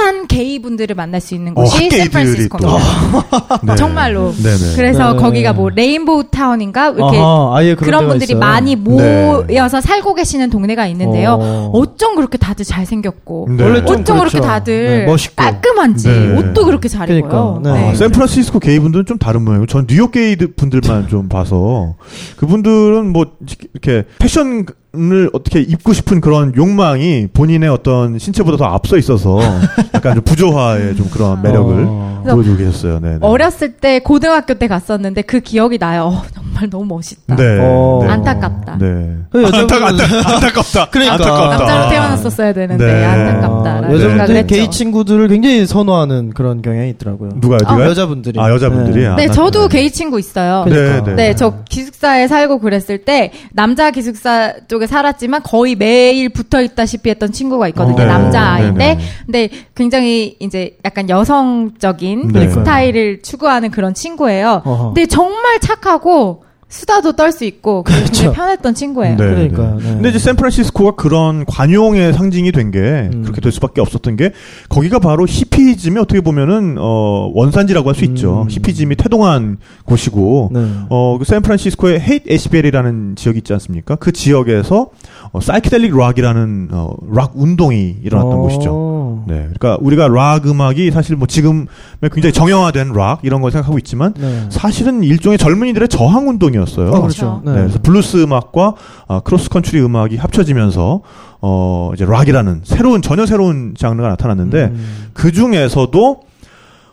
핫한 게이분들을 만날 수 있는 어, 곳이 핫게이들이 샌프란시스코입니다. 네. 정말로. 네네. 그래서 네. 거기가 뭐 레인보우 타운인가 이렇게 아하, 아예 그런, 분들이 있어요. 많이 네. 모여서 살고 계시는 동네가 있는데요. 어. 어쩜 그렇게 다들 잘 생겼고 네. 원래 좀 어쩜 그렇게 그렇죠. 다들 네, 멋있고. 깔끔한지 네. 옷도 그렇게 잘 그러니까, 입어요. 네. 아, 샌프란시스코 게이 분들은 좀 다른 모양이고, 전 뉴욕 게이 분들만 좀 봐서, 그분들은 뭐, 이렇게 패션 을 어떻게 입고 싶은 그런 욕망이 본인의 어떤 신체보다 더 앞서 있어서, 약간 좀 부조화의 좀 그런 매력을 어. 보여주고 계셨어요. 네. 네. 어렸을 때 고등학교 때 갔었는데 그 기억이 나요. 어, 정말 너무 멋있다. 네. 어. 네. 안타깝다. 네. 그 안타, 안타, 안타깝다. 그러니까. 안타깝다. 남자로 태어났었어야 되는데 네. 안타깝다라는 네. 생각을 여자분들 했죠. 게이 친구들을 굉장히 선호하는 그런 경향이 있더라고요. 누가요? 아, 누가요? 여자분들이. 아, 여자분들이? 네. 아, 네, 나- 저도 네. 게이 친구 있어요. 그러니까. 네, 네. 네, 저 기숙사에 살고 그랬을 때 남자 기숙사 쪽에 살았지만 거의 매일 붙어 있다시피 했던 친구가 있거든요. 어, 네. 남자아이인데, 네, 네. 근데 굉장히 이제 약간 여성적인 네. 스타일을 추구하는 그런 친구예요. 어허. 근데 정말 착하고 수다도 떨 수 있고 굉장히 그렇죠. 편했던 친구예요. 네, 그러니까요. 네. 네. 근데 이제 샌프란시스코가 그런 관용의 상징이 된게 음. 그렇게 될 수밖에 없었던 게 거기가 바로 hippism이 어떻게 보면은 어 원산지라고 할 수 있죠. 음. hippism이 태동한 곳이고 네. 어, 그 샌프란시스코의 헤이트 애시버리라는 지역이 있지 않습니까? 그 지역에서 어, psychedelic rock이라는 어, 락 운동이 일어났던 어. 곳이죠. 네, 그러니까 우리가 락 음악이 사실 뭐 지금 굉장히 정형화된 락 이런 걸 생각하고 있지만 네. 사실은 일종의 젊은이들의 저항 운동이었어요. 아, 그렇죠. 네, 그래서 블루스 음악과 어, 크로스 컨트리 음악이 합쳐지면서 어 이제 락이라는 새로운 전혀 새로운 장르가 나타났는데 음. 그 중에서도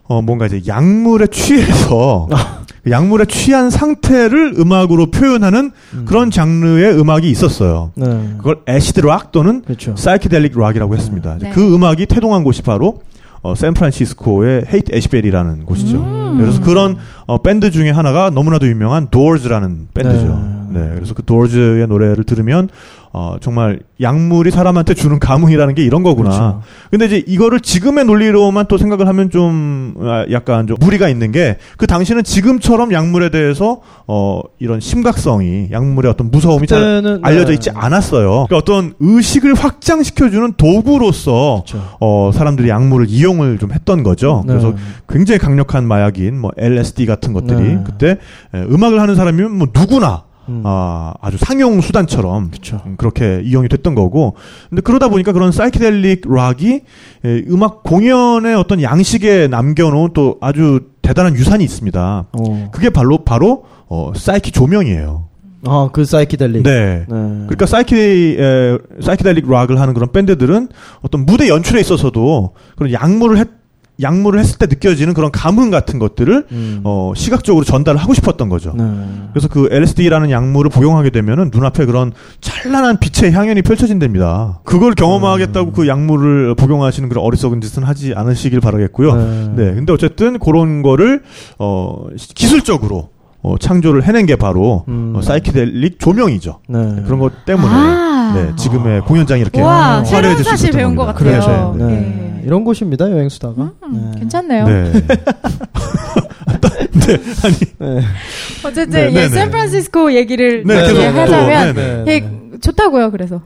어 뭔가 이제 약물에 취해서 그 약물에 취한 상태를 음악으로 표현하는 음. 그런 장르의 음악이 있었어요. 네. 그걸 acid rock 또는 그렇죠. psychedelic rock이라고 했습니다. 네. 그 음악이 태동한 곳이 바로 어, 샌프란시스코의 헤이트 애시버리라는 곳이죠. 음. 그래서 그런 어, 밴드 중에 하나가 너무나도 유명한 도어즈라는 밴드죠. 네. 네. 그래서 그 도어즈의 노래를 들으면 어, 정말 약물이 사람한테 주는 감흥이라는 게 이런 거구나. 그렇죠. 근데 이제 이거를 지금의 논리로만 또 생각을 하면 좀 아, 약간 좀 무리가 있는 게 그 당시는 지금처럼 약물에 대해서 어 이런 심각성이 약물의 어떤 무서움이 잘 그때는, 알려져 네. 있지 않았어요. 그러니까 어떤 의식을 확장시켜주는 도구로서 그렇죠. 어 사람들이 약물을 이용을 좀 했던 거죠. 네. 그래서 굉장히 강력한 마약인 뭐 LSD 같은 것들이 네. 그때 에, 음악을 하는 사람이면 뭐 누구나 음. 아, 아주 상용 수단처럼 그쵸. 음, 그렇게 이용이 됐던 거고. 근데 그러다 보니까 그런 psychedelic rock이 에, 음악 공연의 어떤 양식에 남겨놓은 또 아주 대단한 유산이 있습니다. 어. 그게 바로 바로 어, 사이키 조명이에요. 아, 그 사이키델릭. 네. 네. 그러니까 사이키 psychedelic rock을 하는 그런 밴드들은 어떤 무대 연출에 있어서도 그런 약물을 했, 약물을 했을 때 느껴지는 그런 감흥 같은 것들을 음. 어, 시각적으로 전달을 하고 싶었던 거죠. 네. 그래서 그 LSD라는 약물을 복용하게 되면은 눈앞에 그런 찬란한 빛의 향연이 펼쳐진답니다. 그걸 경험하겠다고 그 약물을 복용하시는 그런 어리석은 짓은 하지 않으시길 바라겠고요. 네. 네. 근데 어쨌든 그런 거를 어 기술적으로 어, 창조를 해낸 게 바로 음. 어, 사이키델릭 조명이죠. 네. 네, 그런 것 때문에 아. 네, 지금의 공연장이 이렇게 와, 화려해질 수 사실 있었던 배운 것 겁니다. 같아요. 그렇죠. 네. 네. 이런 곳입니다 여행 수다가. 음, 네. 괜찮네요. 네. 네, 아니, 네. 어쨌든 네, 예, 네, 네. 샌프란시스코 얘기를 네, 하자면 네, 예, 네. 좋다고요. 그래서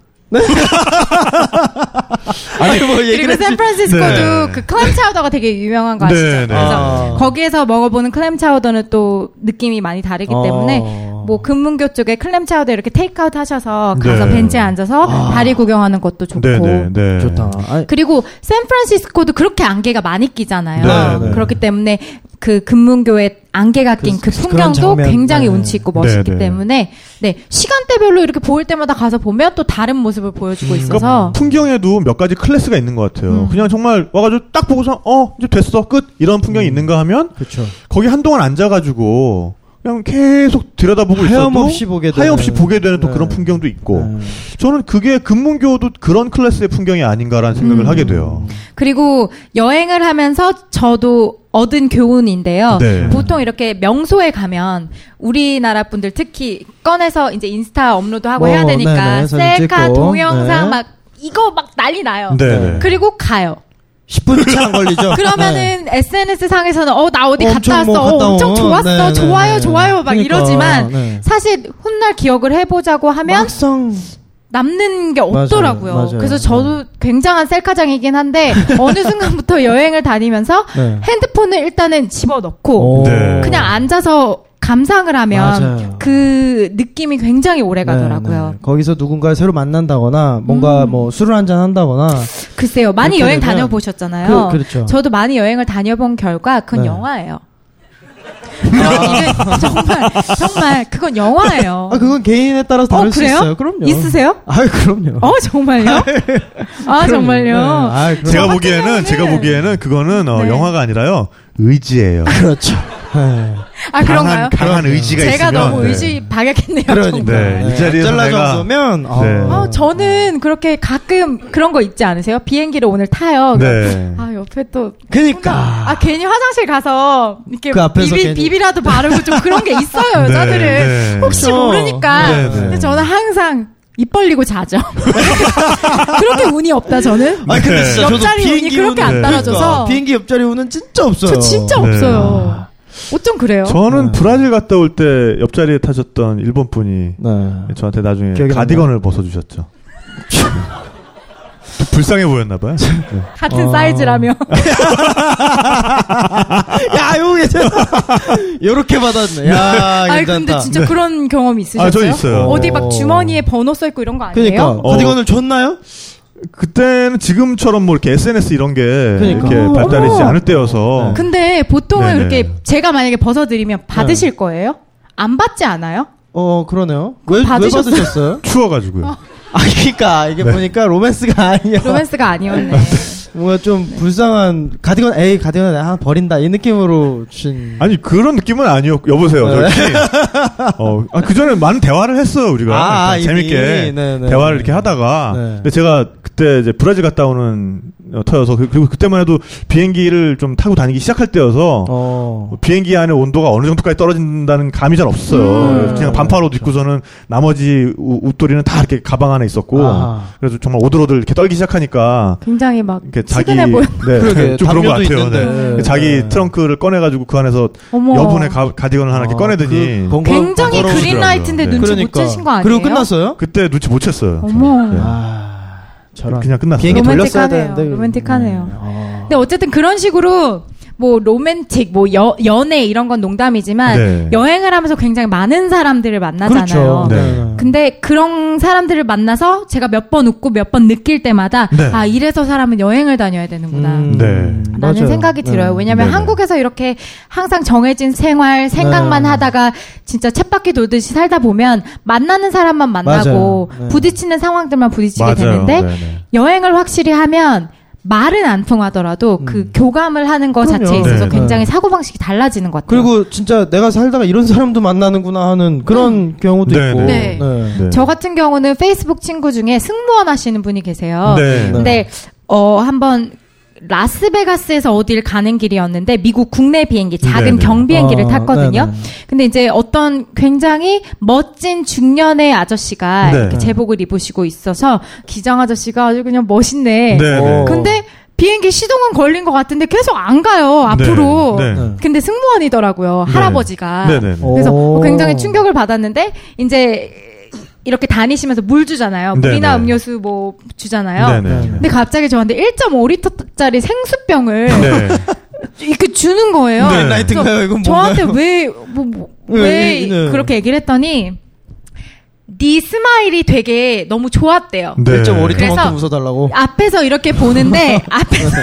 아니 뭐 그리고 샌프란시스코도 네. 그 클램 차우더가 되게 유명한 거 아시죠? 네, 네. 그래서 아. 거기에서 먹어보는 클램 차우더는 또 느낌이 많이 다르기 때문에 어. 뭐 금문교 쪽에 클램 차우더 이렇게 테이크아웃 하셔서 가서 네. 벤치에 앉아서 다리 구경하는 것도 좋고 네, 네, 네. 좋다. 아니, 그리고 샌프란시스코도 그렇게 안개가 많이 끼잖아요. 네, 네. 그렇기 때문에 그 금문교에 안개가 낀그 그- 풍경도 장면, 굉장히 네. 운치 있고 멋있기 네, 네. 때문에 네 시간대별로 이렇게 보일 때마다 가서 보면 또 다른 모습을 보여주고 있어서 그러니까 풍경에도 몇 가지 클래스가 있는 것 같아요. 음. 그냥 정말 와가지고 딱 보고서 어 이제 됐어 끝 이런 풍경이 있는가 하면 그렇죠. 거기 한동안 앉아가지고 그냥 계속 들여다보고 있어도 하염없이 보게 되는. 하염없이 보게 되는 또 네. 그런 풍경도 있고 네. 저는 그게 금문교도 그런 클래스의 풍경이 아닌가라는 생각을 음. 하게 돼요. 그리고 여행을 하면서 저도 얻은 교훈인데요. 네. 보통 이렇게 명소에 가면 우리나라 분들 특히 꺼내서 이제 인스타 업로드하고 뭐, 해야 되니까 네네, 사진 셀카 찍고, 동영상 네. 막 이거 막 난리 나요. 네. 네. 그리고 가요. 10분 채안 걸리죠. 네. 그러면은 SNS 상에서는 어 나 어디 갔다 엄청 왔어, 뭐 어, 갔다 엄청 온. 좋았어, 네, 네, 좋아요, 네. 좋아요 막 그러니까, 이러지만 네. 사실 훗날 기억을 해보자고 하면 막상 남는 게 없더라고요. 맞아요. 그래서 저도 굉장한 셀카장이긴 한데 어느 순간부터 여행을 다니면서 네. 핸드폰을 일단은 집어넣고 오. 네. 그냥 앉아서 감상을 하면 맞아요. 그 느낌이 굉장히 오래 가더라고요. 네, 네. 거기서 누군가를 새로 만난다거나 뭔가 음. 뭐 술을 한잔 한다거나 글쎄요, 많이 여행 다녀보셨잖아요. 그- 그렇죠. 저도 많이 여행을 다녀본 결과 그건 네. 영화예요. 그런 일은 정말 정말 그건 영화예요. 아 그건 개인에 따라서 다를 어, 수 그래요? 있어요. 그럼요. 있으세요? 아 그럼요. 어 정말요? 아 그럼요. 정말요? 네. 아, 제가 보기에는 제가 보기에는 그거는 어, 네. 영화가 아니라요 의지예요. 그렇죠. 네. 아 그런가요? 강한, 강한 의지가 제가 있으면 너무 네. 의지 박약했네요. 그러니까 정말. 네, 이 자리에서 잘라 내가- 정도면 어, 네. 아, 저는 그렇게 가끔 그런 거 있지 않으세요? 비행기를 오늘 타요. 네. 아 옆에 또 그니까 아 괜히 화장실 가서 이렇게 그 앞에서 비비, 괜히- 비비라도 바르고 좀 그런 게 있어요 네, 여자들은 네. 혹시 그렇죠. 모르니까 네, 네. 근데 저는 항상 입 벌리고 자죠 그렇게 운이 없다 저는 아 근데 네. 진짜 옆자리 운이 비행기 그렇게 안 따라줘서. 그러니까 비행기 옆자리 운은 진짜 없어요. 저 진짜 네. 없어요 어쩜 그래요 저는 네. 브라질 갔다 올 때 옆자리에 타셨던 일본 분이 네. 저한테 나중에 가디건을 벗어주셨죠. 불쌍해 보였나봐요. 네. 같은 어. 사이즈라며 야, 이거 괜찮다. 요렇게 받았네. 야, 아니 괜찮다. 근데 진짜 그런 경험 있으셨어요? 아, 저 있어요. 어디 막 주머니에 번호 써 있고 이런 거 아니에요? 그러니까 어. 가디건을 줬나요? 그때는 지금처럼 뭐 이렇게 SNS 이런 게 그러니까. 이렇게 발달되지 어머. 않을 때여서 근데 보통은 네네. 그렇게 제가 만약에 벗어드리면 받으실 거예요? 안 받지 않아요? 어, 그러네요. 왜, 왜 받으셨어요? 받으셨어요? 추워가지고. 어. 아, 그니까, 이게 네. 보니까 로맨스가 아니야. 로맨스가 아니었네. 뭔가 좀 불쌍한, 가디건, 에이, 가디건 하나 버린다. 이 느낌으로 주신. 아니 그런 느낌은 아니었고 여보세요. 네. 저기 어, 아, 그 전에 많은 대화를 했어요 우리가 아, 이미. 재밌게 네, 네. 대화를 이렇게 하다가 네. 근데 제가 그때 이제 브라질 갔다 오는 어, 터여서 그- 그리고 그때만 해도 비행기를 좀 타고 다니기 시작할 때여서 어. 뭐 비행기 안에 온도가 어느 정도까지 떨어진다는 감이 잘 없어요. 음. 그냥 반팔 옷 입고서는 나머지 우- 옷도리는 다 이렇게 가방 안에 있었고 아하. 그래서 정말 오들오들 이렇게 떨기 시작하니까 굉장히 막 이렇게 자기. 네, 그러게, 좀 그런 것 같아요. 있는데. 네. 자기 네. 트렁크를 꺼내가지고 그 안에서 어머. 여분의 가, 가디건을 하나 이렇게 어, 꺼내더니 그 번거- 굉장히 번거로우시더라고요. 그린라이트인데 네. 눈치 못 채신 거 아니에요? 그리고 끝났어요? 그때 눈치 못 챘어요. 어머. 네. 아, 저런. 그냥 끝났어요. 비행기 돌렸어야 로맨틱하네요. 되는데. 로맨틱하네요. 네. 어. 근데 어쨌든 그런 식으로 뭐 로맨틱, 뭐 여, 연애 이런 건 농담이지만 네. 여행을 하면서 굉장히 많은 사람들을 만나잖아요. 그렇죠. 네. 근데 그런 사람들을 만나서 제가 몇 번 웃고 몇 번 느낄 때마다 네. 아 이래서 사람은 여행을 다녀야 되는구나. 음, 네. 라는 맞아요. 생각이 네. 들어요. 왜냐면 네네. 한국에서 이렇게 항상 정해진 생활, 생각만 네. 하다가 진짜 쳇바퀴 돌듯이 살다 보면 만나는 사람만 만나고. 네. 부딪히는 상황들만 부딪히게 맞아요. 되는데. 여행을 확실히 하면 말은 안 통하더라도 그 교감을 하는 것 음. 그럼요. 자체에 있어서 네, 굉장히 네. 사고방식이 달라지는 것 같아요. 그리고 진짜 내가 살다가 이런 사람도 만나는구나 하는 그런 경우도 네, 있고. 네. 네. 저 같은 경우는 페이스북 친구 중에 승무원 하시는 분이 계세요. 네. 근데 어 한번 라스베가스에서 어딜 가는 길이었는데 미국 국내 비행기 작은 네네. 경비행기를 아, 탔거든요. 네네. 근데 이제 어떤 굉장히 멋진 중년의 아저씨가 네. 이렇게 제복을 입으시고 있어서 기장 아저씨가 아주 그냥 멋있네. 네. 네. 근데 비행기 시동은 걸린 것 같은데 계속 안 가요 앞으로. 네. 네. 근데 승무원이더라고요 네. 할아버지가. 네, 네, 네. 그래서 오. 굉장히 충격을 받았는데 이제 이렇게 다니시면서 물 주잖아요. 네, 물이나 네. 음료수 뭐 주잖아요. 네, 네. 근데 갑자기 저한테 1.5리터짜리 생수병을 네. 이렇게 주는 거예요. 네. 라이트인가요? 이건 저한테 왜, 뭐, 뭐, 네, 왜 네, 네. 그렇게 얘기를 했더니, 네 스마일이 되게 너무 좋았대요. 네. 1.5리터만큼 그래서- 웃어달라고. 앞에서 이렇게 보는데, 앞에서,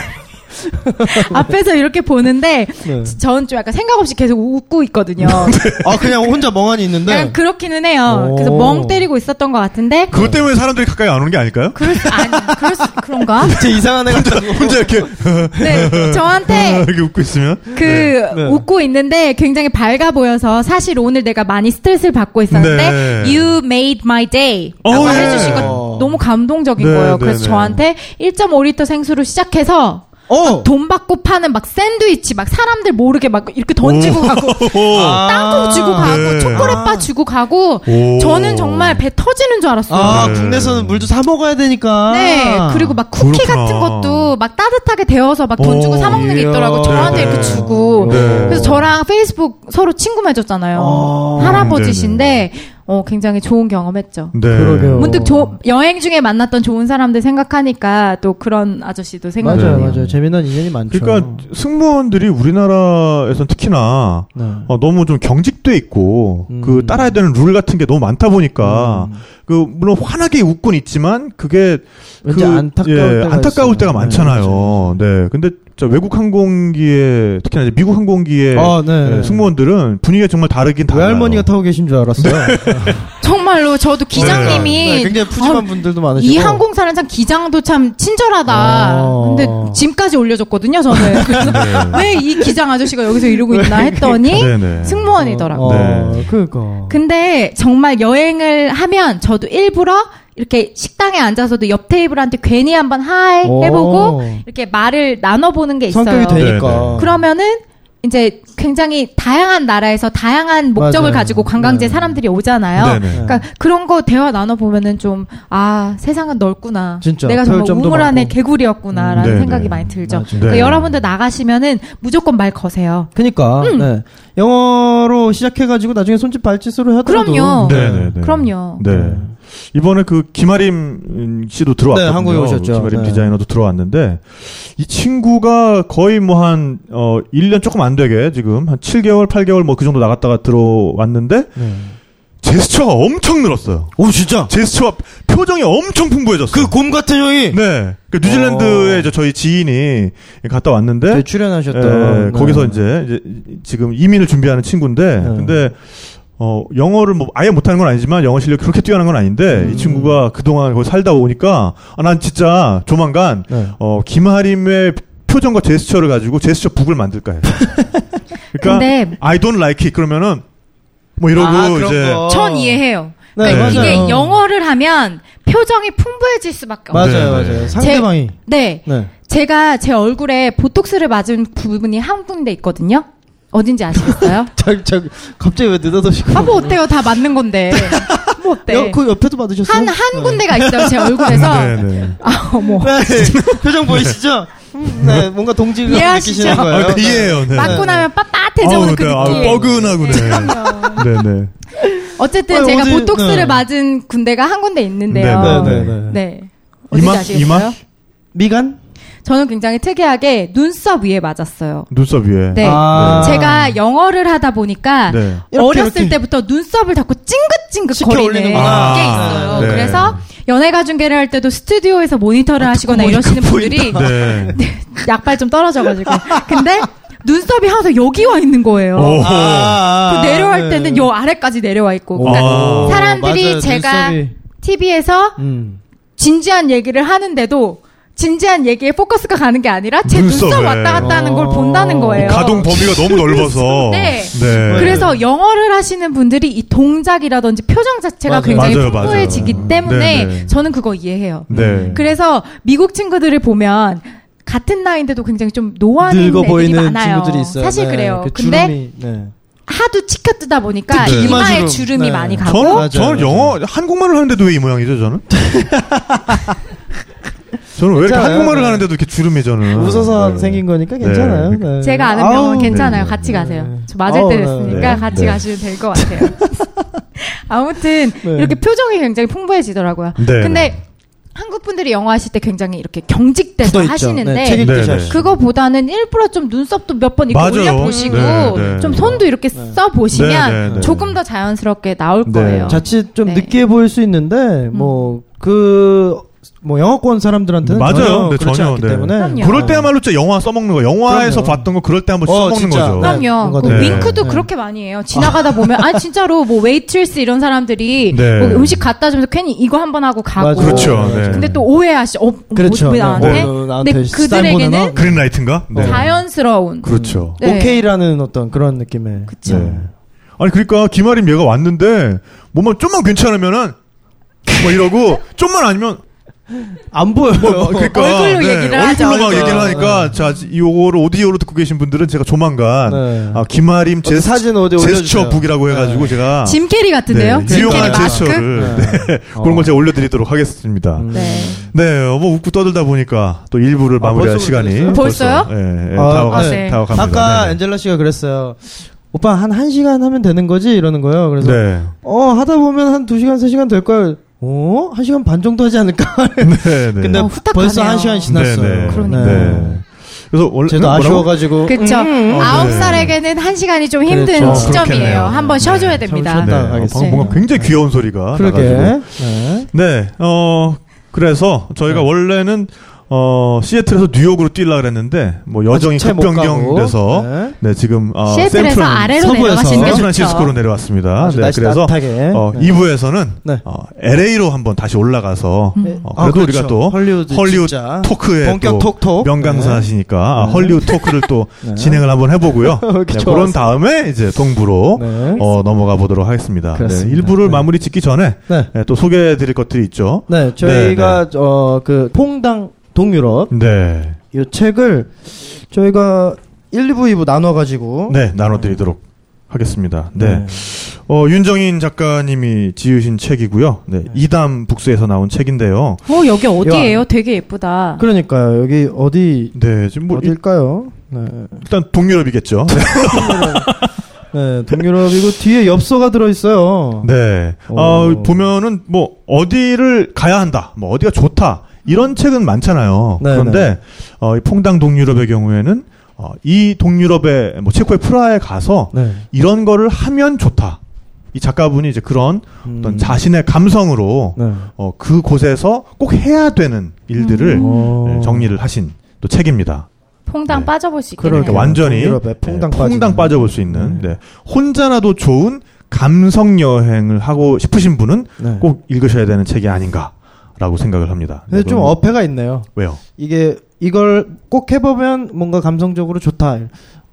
앞에서 이렇게 보는데, 네. 저는 좀 약간 생각 없이 계속 웃고 있거든요. 아 그냥 혼자 멍하니 있는데. 약간 그렇기는 해요. 오. 그래서 멍 때리고 있었던 것 같은데, 그것 때문에 사람들이 가까이 안 오는 게 아닐까요? 그럴 수, 아니, 그럴 수, 그런가? 제 이상한 애 같다고. 혼자 이렇게 네, 저한테 이렇게 웃고 있으면 그 네. 웃고 있는데 굉장히 밝아 보여서 사실 오늘 내가 많이 스트레스를 받고 있었는데 네. You made my day 어, 라고 네. 해주시고 어. 너무 감동적인 네, 거예요. 네, 그래서 네. 저한테 1.5리터 생수로 시작해서 어. 돈 받고 파는 막 샌드위치 막 사람들 모르게 막 이렇게 던지고 가고 아. 땅콩 주고 가고 네. 초콜릿바 주고 가고 오. 저는 정말 배 터지는 줄 알았어요. 아 네. 국내에서는 물도 사 먹어야 되니까. 네, 그리고 막 쿠키 그렇구나. 같은 것도 막 따뜻하게 데워서 막 돈 주고 오, 사 먹는 게. 있더라고. 저한테 네, 이렇게 네. 주고. 네. 그래서 저랑 페이스북 서로 친구 맺었잖아요. 아, 할아버지신데 어, 굉장히 좋은 경험했죠. 네. 그러게요. 문득 조- 여행 중에 만났던 좋은 사람들 생각하니까 또 그런 아저씨도 생각이 맞아요. 맞아요. 재미난 인연이 많죠. 그러니까 승무원들이 우리나라에선 특히나 네. 어, 너무 좀 경직돼 있고 음. 그 따라야 되는 룰 같은 게 너무 많다 보니까 음. 그 물론 환하게 웃곤 있지만 그게 그, 안타까울 예, 때가 안타까울. 때가 네, 많잖아요. 네, 근데 저 외국 항공기에 특히나 이제 미국 항공기의 아, 네. 예, 승무원들은 분위기가 정말 다르긴 달라요. 외할머니가 타고 계신 줄 알았어요. 정말로 저도 기장님이 네, 굉장히 푸짐한 어, 분들도 많으시고. 이 항공사는 참 기장도 참 친절하다. 아. 근데 짐까지 올려줬거든요, 저는. 그래서 왜이 기장 아저씨가 여기서 이러고 있나 했더니 네네. 승무원이더라고요. 어, 네. 그러니까. 근데 정말 여행을 하면 저도 일부러 이렇게 식당에 앉아서도 옆 테이블한테 괜히 한번 하이 오. 해보고 이렇게 말을 나눠보는 게 있어요. 성격이 되니까. 네, 네. 그러면은 이제 굉장히 다양한 나라에서 다양한 목적을 맞아요. 가지고 관광지에 네. 사람들이 오잖아요. 네네. 그러니까 그런 거 대화 나눠 보면은 좀 아 세상은 넓구나. 진짜, 내가 정말 우물 안에 많고. 개구리였구나라는 음. 생각이 많이 들죠. 그러니까 네. 여러분들 나가시면은 무조건 말 거세요. 그니까, 음. 네. 영어로 시작해가지고 나중에 손짓 발짓으로 하더라도. 그럼요. 네네네. 그럼요. 네. 이번에 그 김아림 씨도 들어왔거든요. 네, 한국에 오셨죠. 김아림 네. 디자이너도 들어왔는데 이 친구가 거의 뭐 한 어 1년 조금 안 되게 지금 한 7개월, 8개월 뭐 그 정도 나갔다가 들어왔는데 네. 제스처가 엄청 늘었어요. 오, 진짜? 제스처와 표정이 엄청 풍부해졌어요. 그 곰 같은 형이. 네. 그 뉴질랜드에 이제 저희 지인이 갔다 왔는데 저희 출연하셨던. 예, 네. 거기서 이제, 이제 지금 이민을 준비하는 친구인데 네. 근데 어 영어를 뭐 아예 못하는 건 아니지만 영어 실력이 그렇게 뛰어난 건 아닌데 음. 이 친구가 그동안 거기 살다 오니까 아, 난 진짜 조만간 네. 어 김하림의 표정과 제스처를 가지고 제스처 북을 만들까 해요. 그러니까 근데 I don't like it 그러면은 뭐 이러고 아, 이제 거. 전 이해해요. 네, 네. 맞아요. 이게 영어를 하면 표정이 풍부해질 수밖에 없어요. 맞아요, 네, 네. 맞아요. 상대방이. 네. 네. 제가 제 얼굴에 보톡스를 맞은 부분이 한 군데 있거든요. 어딘지 아시겠어요? 자, 자, 갑자기 왜 느닷없이. 아, 뭐 어때요? 다 맞는 건데. 뭐 어때? 여, 그 옆에도 받으셨어요? 한, 한 군데가 있어요, 제 얼굴에서. 네, 네. 아, 어머. 네. 표정 보이시죠? 음, 네, 뭔가 동질감? 느끼시는 거예요. 아, 네, 이해해요. 네. 맞고 나면 빳빳해져 오는 그 네, 느낌. 뻐근하고 네. 네, 네. 어쨌든 아니, 제가 어디- 보톡스를 네. 맞은 군데가 한 군데 있는데요. 네, 네, 네, 네. 네. 이마? 이마? 미간? 저는 굉장히 특이하게 눈썹 위에 맞았어요. 눈썹 위에. 네. 아. 제가 영어를 하다 보니까 네. 이렇게, 어렸을 이렇게. 때부터 눈썹을 자꾸 찡긋찡긋 거리는 게. 있어요. 네. 그래서 연예가 중계를 할 때도 스튜디오에서 모니터를 하시거나 이러시는 분들이 네. 약발 좀 떨어져가지고. 근데 눈썹이 항상 여기 와 있는 거예요. 오. 아, 그 내려갈 네. 때는 요 아래까지 내려와 있고. 그러니까 아. 사람들이 맞아요, 제가 눈썹이. TV에서 음. 진지한 얘기를 하는데도 진지한 얘기에 포커스가 가는 게 아니라 제 눈썹에. 눈썹 왔다 갔다 하는 걸 어. 본다는 거예요. 가동 범위가 너무 넓어서. 네. 네. 그래서 영어를 하시는 분들이 이 동작이라든지 표정 자체가 맞아요. 굉장히 맞아요, 맞아요. 풍부해지기 때문에 네, 네. 저는 그거 이해해요. 네. 그래서 미국 친구들을 보면 같은 나이인데도 굉장히 좀 노안인 늙어 애들이 보이는 많아요. 친구들이 있어요. 사실 네, 그래요. 그 근데 주름이, 네. 하도 치켜 뜨다 보니까 특히 이마에. 주름이 네. 많이 가고 저는, 맞아요, 저는 맞아요. 영어, 한국말을 하는데도 왜 이 모양이죠, 저는? 저는 왜 이렇게 괜찮아요. 한국말을 네. 하는데도 이렇게 주름이 저는. 웃어서 네. 생긴 거니까 네. 괜찮아요. 네. 제가 아는 아우, 병원 괜찮아요. 네. 같이 가세요. 네. 저 맞을 아우, 때 네. 됐으니까 네. 같이 네. 가시면 될 것 같아요. 아무튼 네. 이렇게 표정이 굉장히 풍부해지더라고요. 네. 근데 한국 분들이 영어 하실 때 굉장히 이렇게 경직돼서. 하시는데 네, 책 네, 네. 그거보다는 일부러 좀 눈썹도 몇 번 이렇게 맞아요. 올려보시고 네, 네. 좀 손도 이렇게 써 보시면 네, 네, 네. 조금 더 자연스럽게 나올 네. 거예요. 자칫 좀 네. 느끼해 보일 수 있는데 뭐그 뭐 영어권 사람들한테는 맞아요. 전혀 네, 그렇지 전혀, 않기 네. 때문에 그럼요. 그럴 때야말로 진짜 영화 써먹는 거. 영화에서 그럼요. 봤던 거 그럴 때 한 번 어, 써먹는 진짜. 거죠. 네. 그럼요. 그런 그 거죠. 윙크도 네. 그렇게 많이 해요. 지나가다 보면 아 진짜로 뭐 웨이트리스 이런 사람들이 네. 뭐 음식 갖다 주면서 괜히 이거 한 번 하고 가고. 그렇죠. 네. 근데 또 오해하시. 어, 그렇죠. 뭐, 왜 네. 나한테? 뭐, 나한테 근데 그들에게는? green light인가? 네. 자연스러운. 그렇죠. 네. 오케이라는 어떤 그런 느낌의. 네. 아니 그러니까 김아림 얘가 왔는데 뭐만 좀만 괜찮으면은 뭐 이러고 좀만 아니면 안 보여요. 뭐 그러니까 얼굴로 얘기를 하죠. 얼굴로 막 그러니까. 얘기를 하니까 자 이거를 오디오로 듣고 계신 분들은 제가 조만간 네. 아, 김아림 제스, 사진 어디 제스처 올려주세요. 북이라고 해가지고 네. 제가 짐 캐리 같은데요? 네, 유용한? 제스처를 네. 네, 그런 걸 제가 올려드리도록 하겠습니다. 음. 네. 네, 어, 뭐 웃고 떠들다 보니까 또 일부를 아, 마무리할 벌써 시간이? 벌써요? 벌써, 예, 예, 아, 다가가, 네. 다가갑니다. 아까 네, 네. 엔젤라 씨가 그랬어요. 오빠 한 1시간 하면 되는 거지? 이러는 거예요. 그래서 네. 어, 하다 보면 한 2시간, 3시간 될 거예요. 어? 1시간 반 정도 하지 않을까? 네, 네. 근데 어, 후딱 벌써 가네요. 1시간 지났어요. 네, 네. 그러니까. 네. 그래서 원래 뭐라고? 아쉬워가지고. 그쵸. 음, 아홉 네. 살에게는 한 시간이 좀 힘든 그렇죠. 시점이에요. 그렇겠네요. 한번 쉬어줘야 네. 됩니다. 참 네. 어. 방금 뭔가 굉장히 귀여운 소리가 그러게. 나가지고. 네. 네, 어, 그래서 저희가 네. 원래는 어, 시애틀에서 뉴욕으로 뛰려고 그랬는데 뭐 여정이 급변경돼서. 네. 네, 지금 어, 시애틀에서 아래로 내려가시는 게 샌프란시스코로. 내려왔습니다. 네, 그래서 따뜻하게. 어, 네. 2부에서는 네. 어, LA로 한번 다시 올라가서 음. 어, 아, 그래도 그렇죠. 우리가 또 헐리우드 헐리우드. 토크에 본격 또 톡톡. 명강사시니까 아, 네. 헐리우드 토크를 또 네. 진행을 한번 해보고요. 이렇게 네. 그런 다음에 이제 동부로 네. 어, 넘어가 보도록 하겠습니다. 네, 그렇습니다. 일부를 네. 마무리 짓기 전에 네. 네, 또 소개해드릴 것들이 있죠. 네, 저희가 어 그 퐁당 동유럽 네, 이 책을 저희가 1, 2부, 2부 나눠 가지고 네 나눠드리도록 하겠습니다. 네. 어, 윤정인 작가님이 지으신 책이고요. 네, 이담 북스에서 나온 책인데요. 어, 여기 어디예요? 되게 예쁘다. 그러니까요. 여기 어디 네, 지금 뭐 일- 어딜까요? 네. 일단 동유럽이겠죠. 네, 동유럽이고 뒤에 엽서가 들어 있어요. 네. 어, 오. 보면은 뭐 어디를 가야 한다, 뭐 어디가 좋다 이런 책은 많잖아요. 네, 그런데 어, 이 퐁당 동유럽의 경우에는 어, 이 동유럽의 뭐 체코의 프라하에 가서 네. 이런 거를 하면 좋다. 이 작가분이 이제 그런 어떤 음. 자신의 감성으로 네. 어, 그 곳에서 꼭 해야 되는 일들을 음. 어. 네, 정리를 하신 또 책입니다. 퐁당 네. 빠져볼 수. 있겠네요. 그러니까 완전히 퐁당 네. 퐁당 빠져볼 수 있는 네. 네. 혼자라도 좋은 감성 여행을 하고 싶으신 분은 네. 꼭 읽으셔야 되는 책이 아닌가 라고 생각을 합니다. 근데 네, 좀 어폐가 있네요. 왜요? 이게 이걸 꼭 해보면 뭔가 감성적으로 좋다.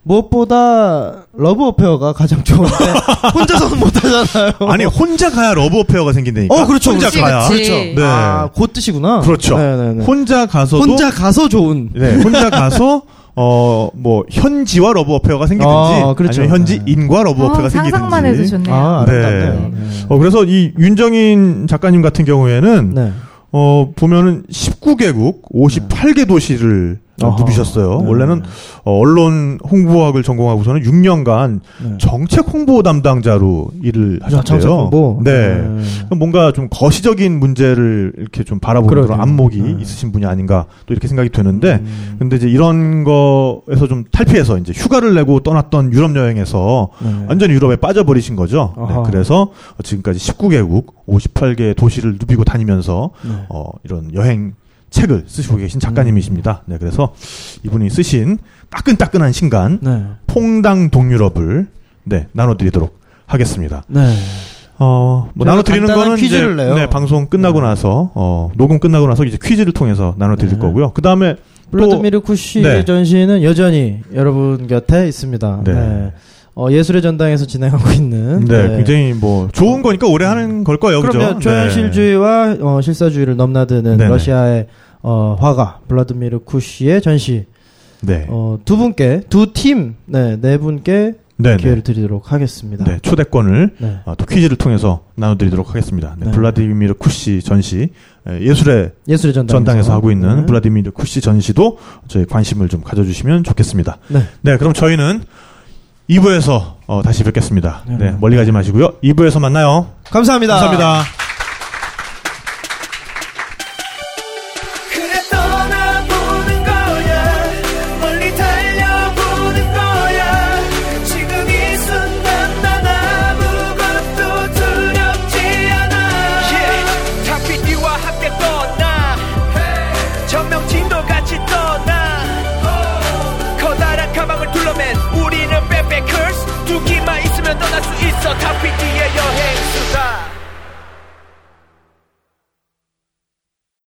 무엇보다 love affair가 가장 좋은데 혼자서는 못하잖아요. 아니 혼자 가야 love affair가 생긴다니까. 어, 그렇죠. 혼자 그치, 가야. 그치. 네. 아, 그 뜻이구나. 그렇죠. 네네네. 혼자 가서도 혼자 가서 좋은. 네, 혼자 가서 어 뭐 현지와 love affair가 생기든지 아, 그렇죠. 아니면 현지인과 love 어, affair가 생기든지. 상상만 해도 좋네요. 아, 네. 네. 어 그래서 이 윤정인 작가님 같은 경우에는 네. 어, 보면은 19개국 58개 도시를 어. 누비셨어요. 네. 원래는 어, 언론 홍보학을 전공하고서는 6년간 네. 정책 홍보 담당자로 일을 하셨대요. 정책 홍보? 네. 네. 뭔가 좀 거시적인 문제를 이렇게 좀 바라보는 그런. 안목이 네. 있으신 분이 아닌가 또 이렇게 생각이 되는데 음. 근데 이제 이런 거에서 좀 탈피해서 이제 휴가를 내고 떠났던 유럽 여행에서 네. 완전히 유럽에 빠져버리신 거죠. 네. 그래서 지금까지 19개국 58개 도시를 누비고 다니면서 네. 어, 이런 여행 책을 쓰시고 계신 작가님이십니다. 네, 그래서 이분이 쓰신 따끈따끈한 신간 네. 퐁당 동유럽을 네, 나눠드리도록 하겠습니다. 네. 어, 뭐 나눠드리는 거는 퀴즈를 이제 내요. 네, 방송 끝나고 네. 나서 어, 녹음 끝나고 나서 이제 퀴즈를 통해서 나눠드릴 네. 거고요. 그 다음에 블러드미르 쿠시 네. 전시는 여전히 여러분 곁에 있습니다. 네. 네. 어, 예술의 전당에서 진행하고 있는 네, 굉장히 뭐 좋은 거니까 오래 하는 걸 거예요, 그죠? 그럼요. 초현실주의와 어, 실사주의를 넘나드는 네네. 러시아의 어, 화가 블라드미르 쿠시의 전시 네, 어, 두 분께 두 팀, 네, 네 분께 네, 기회를 네. 드리도록 하겠습니다. 네, 초대권을 네. 어, 또 퀴즈를 통해서 나눠드리도록 하겠습니다. 네, 네. 블라디미르 쿠시 전시 에, 예술의 예술의 전당 전당 에서 하고 있는 블라디미르 쿠시 전시도 저희 관심을 좀 가져주시면 좋겠습니다. 네. 네, 그럼 저희는 2부에서 다시 뵙겠습니다. 네. 네, 멀리 가지 마시고요. 2부에서 만나요. 감사합니다. 감사합니다.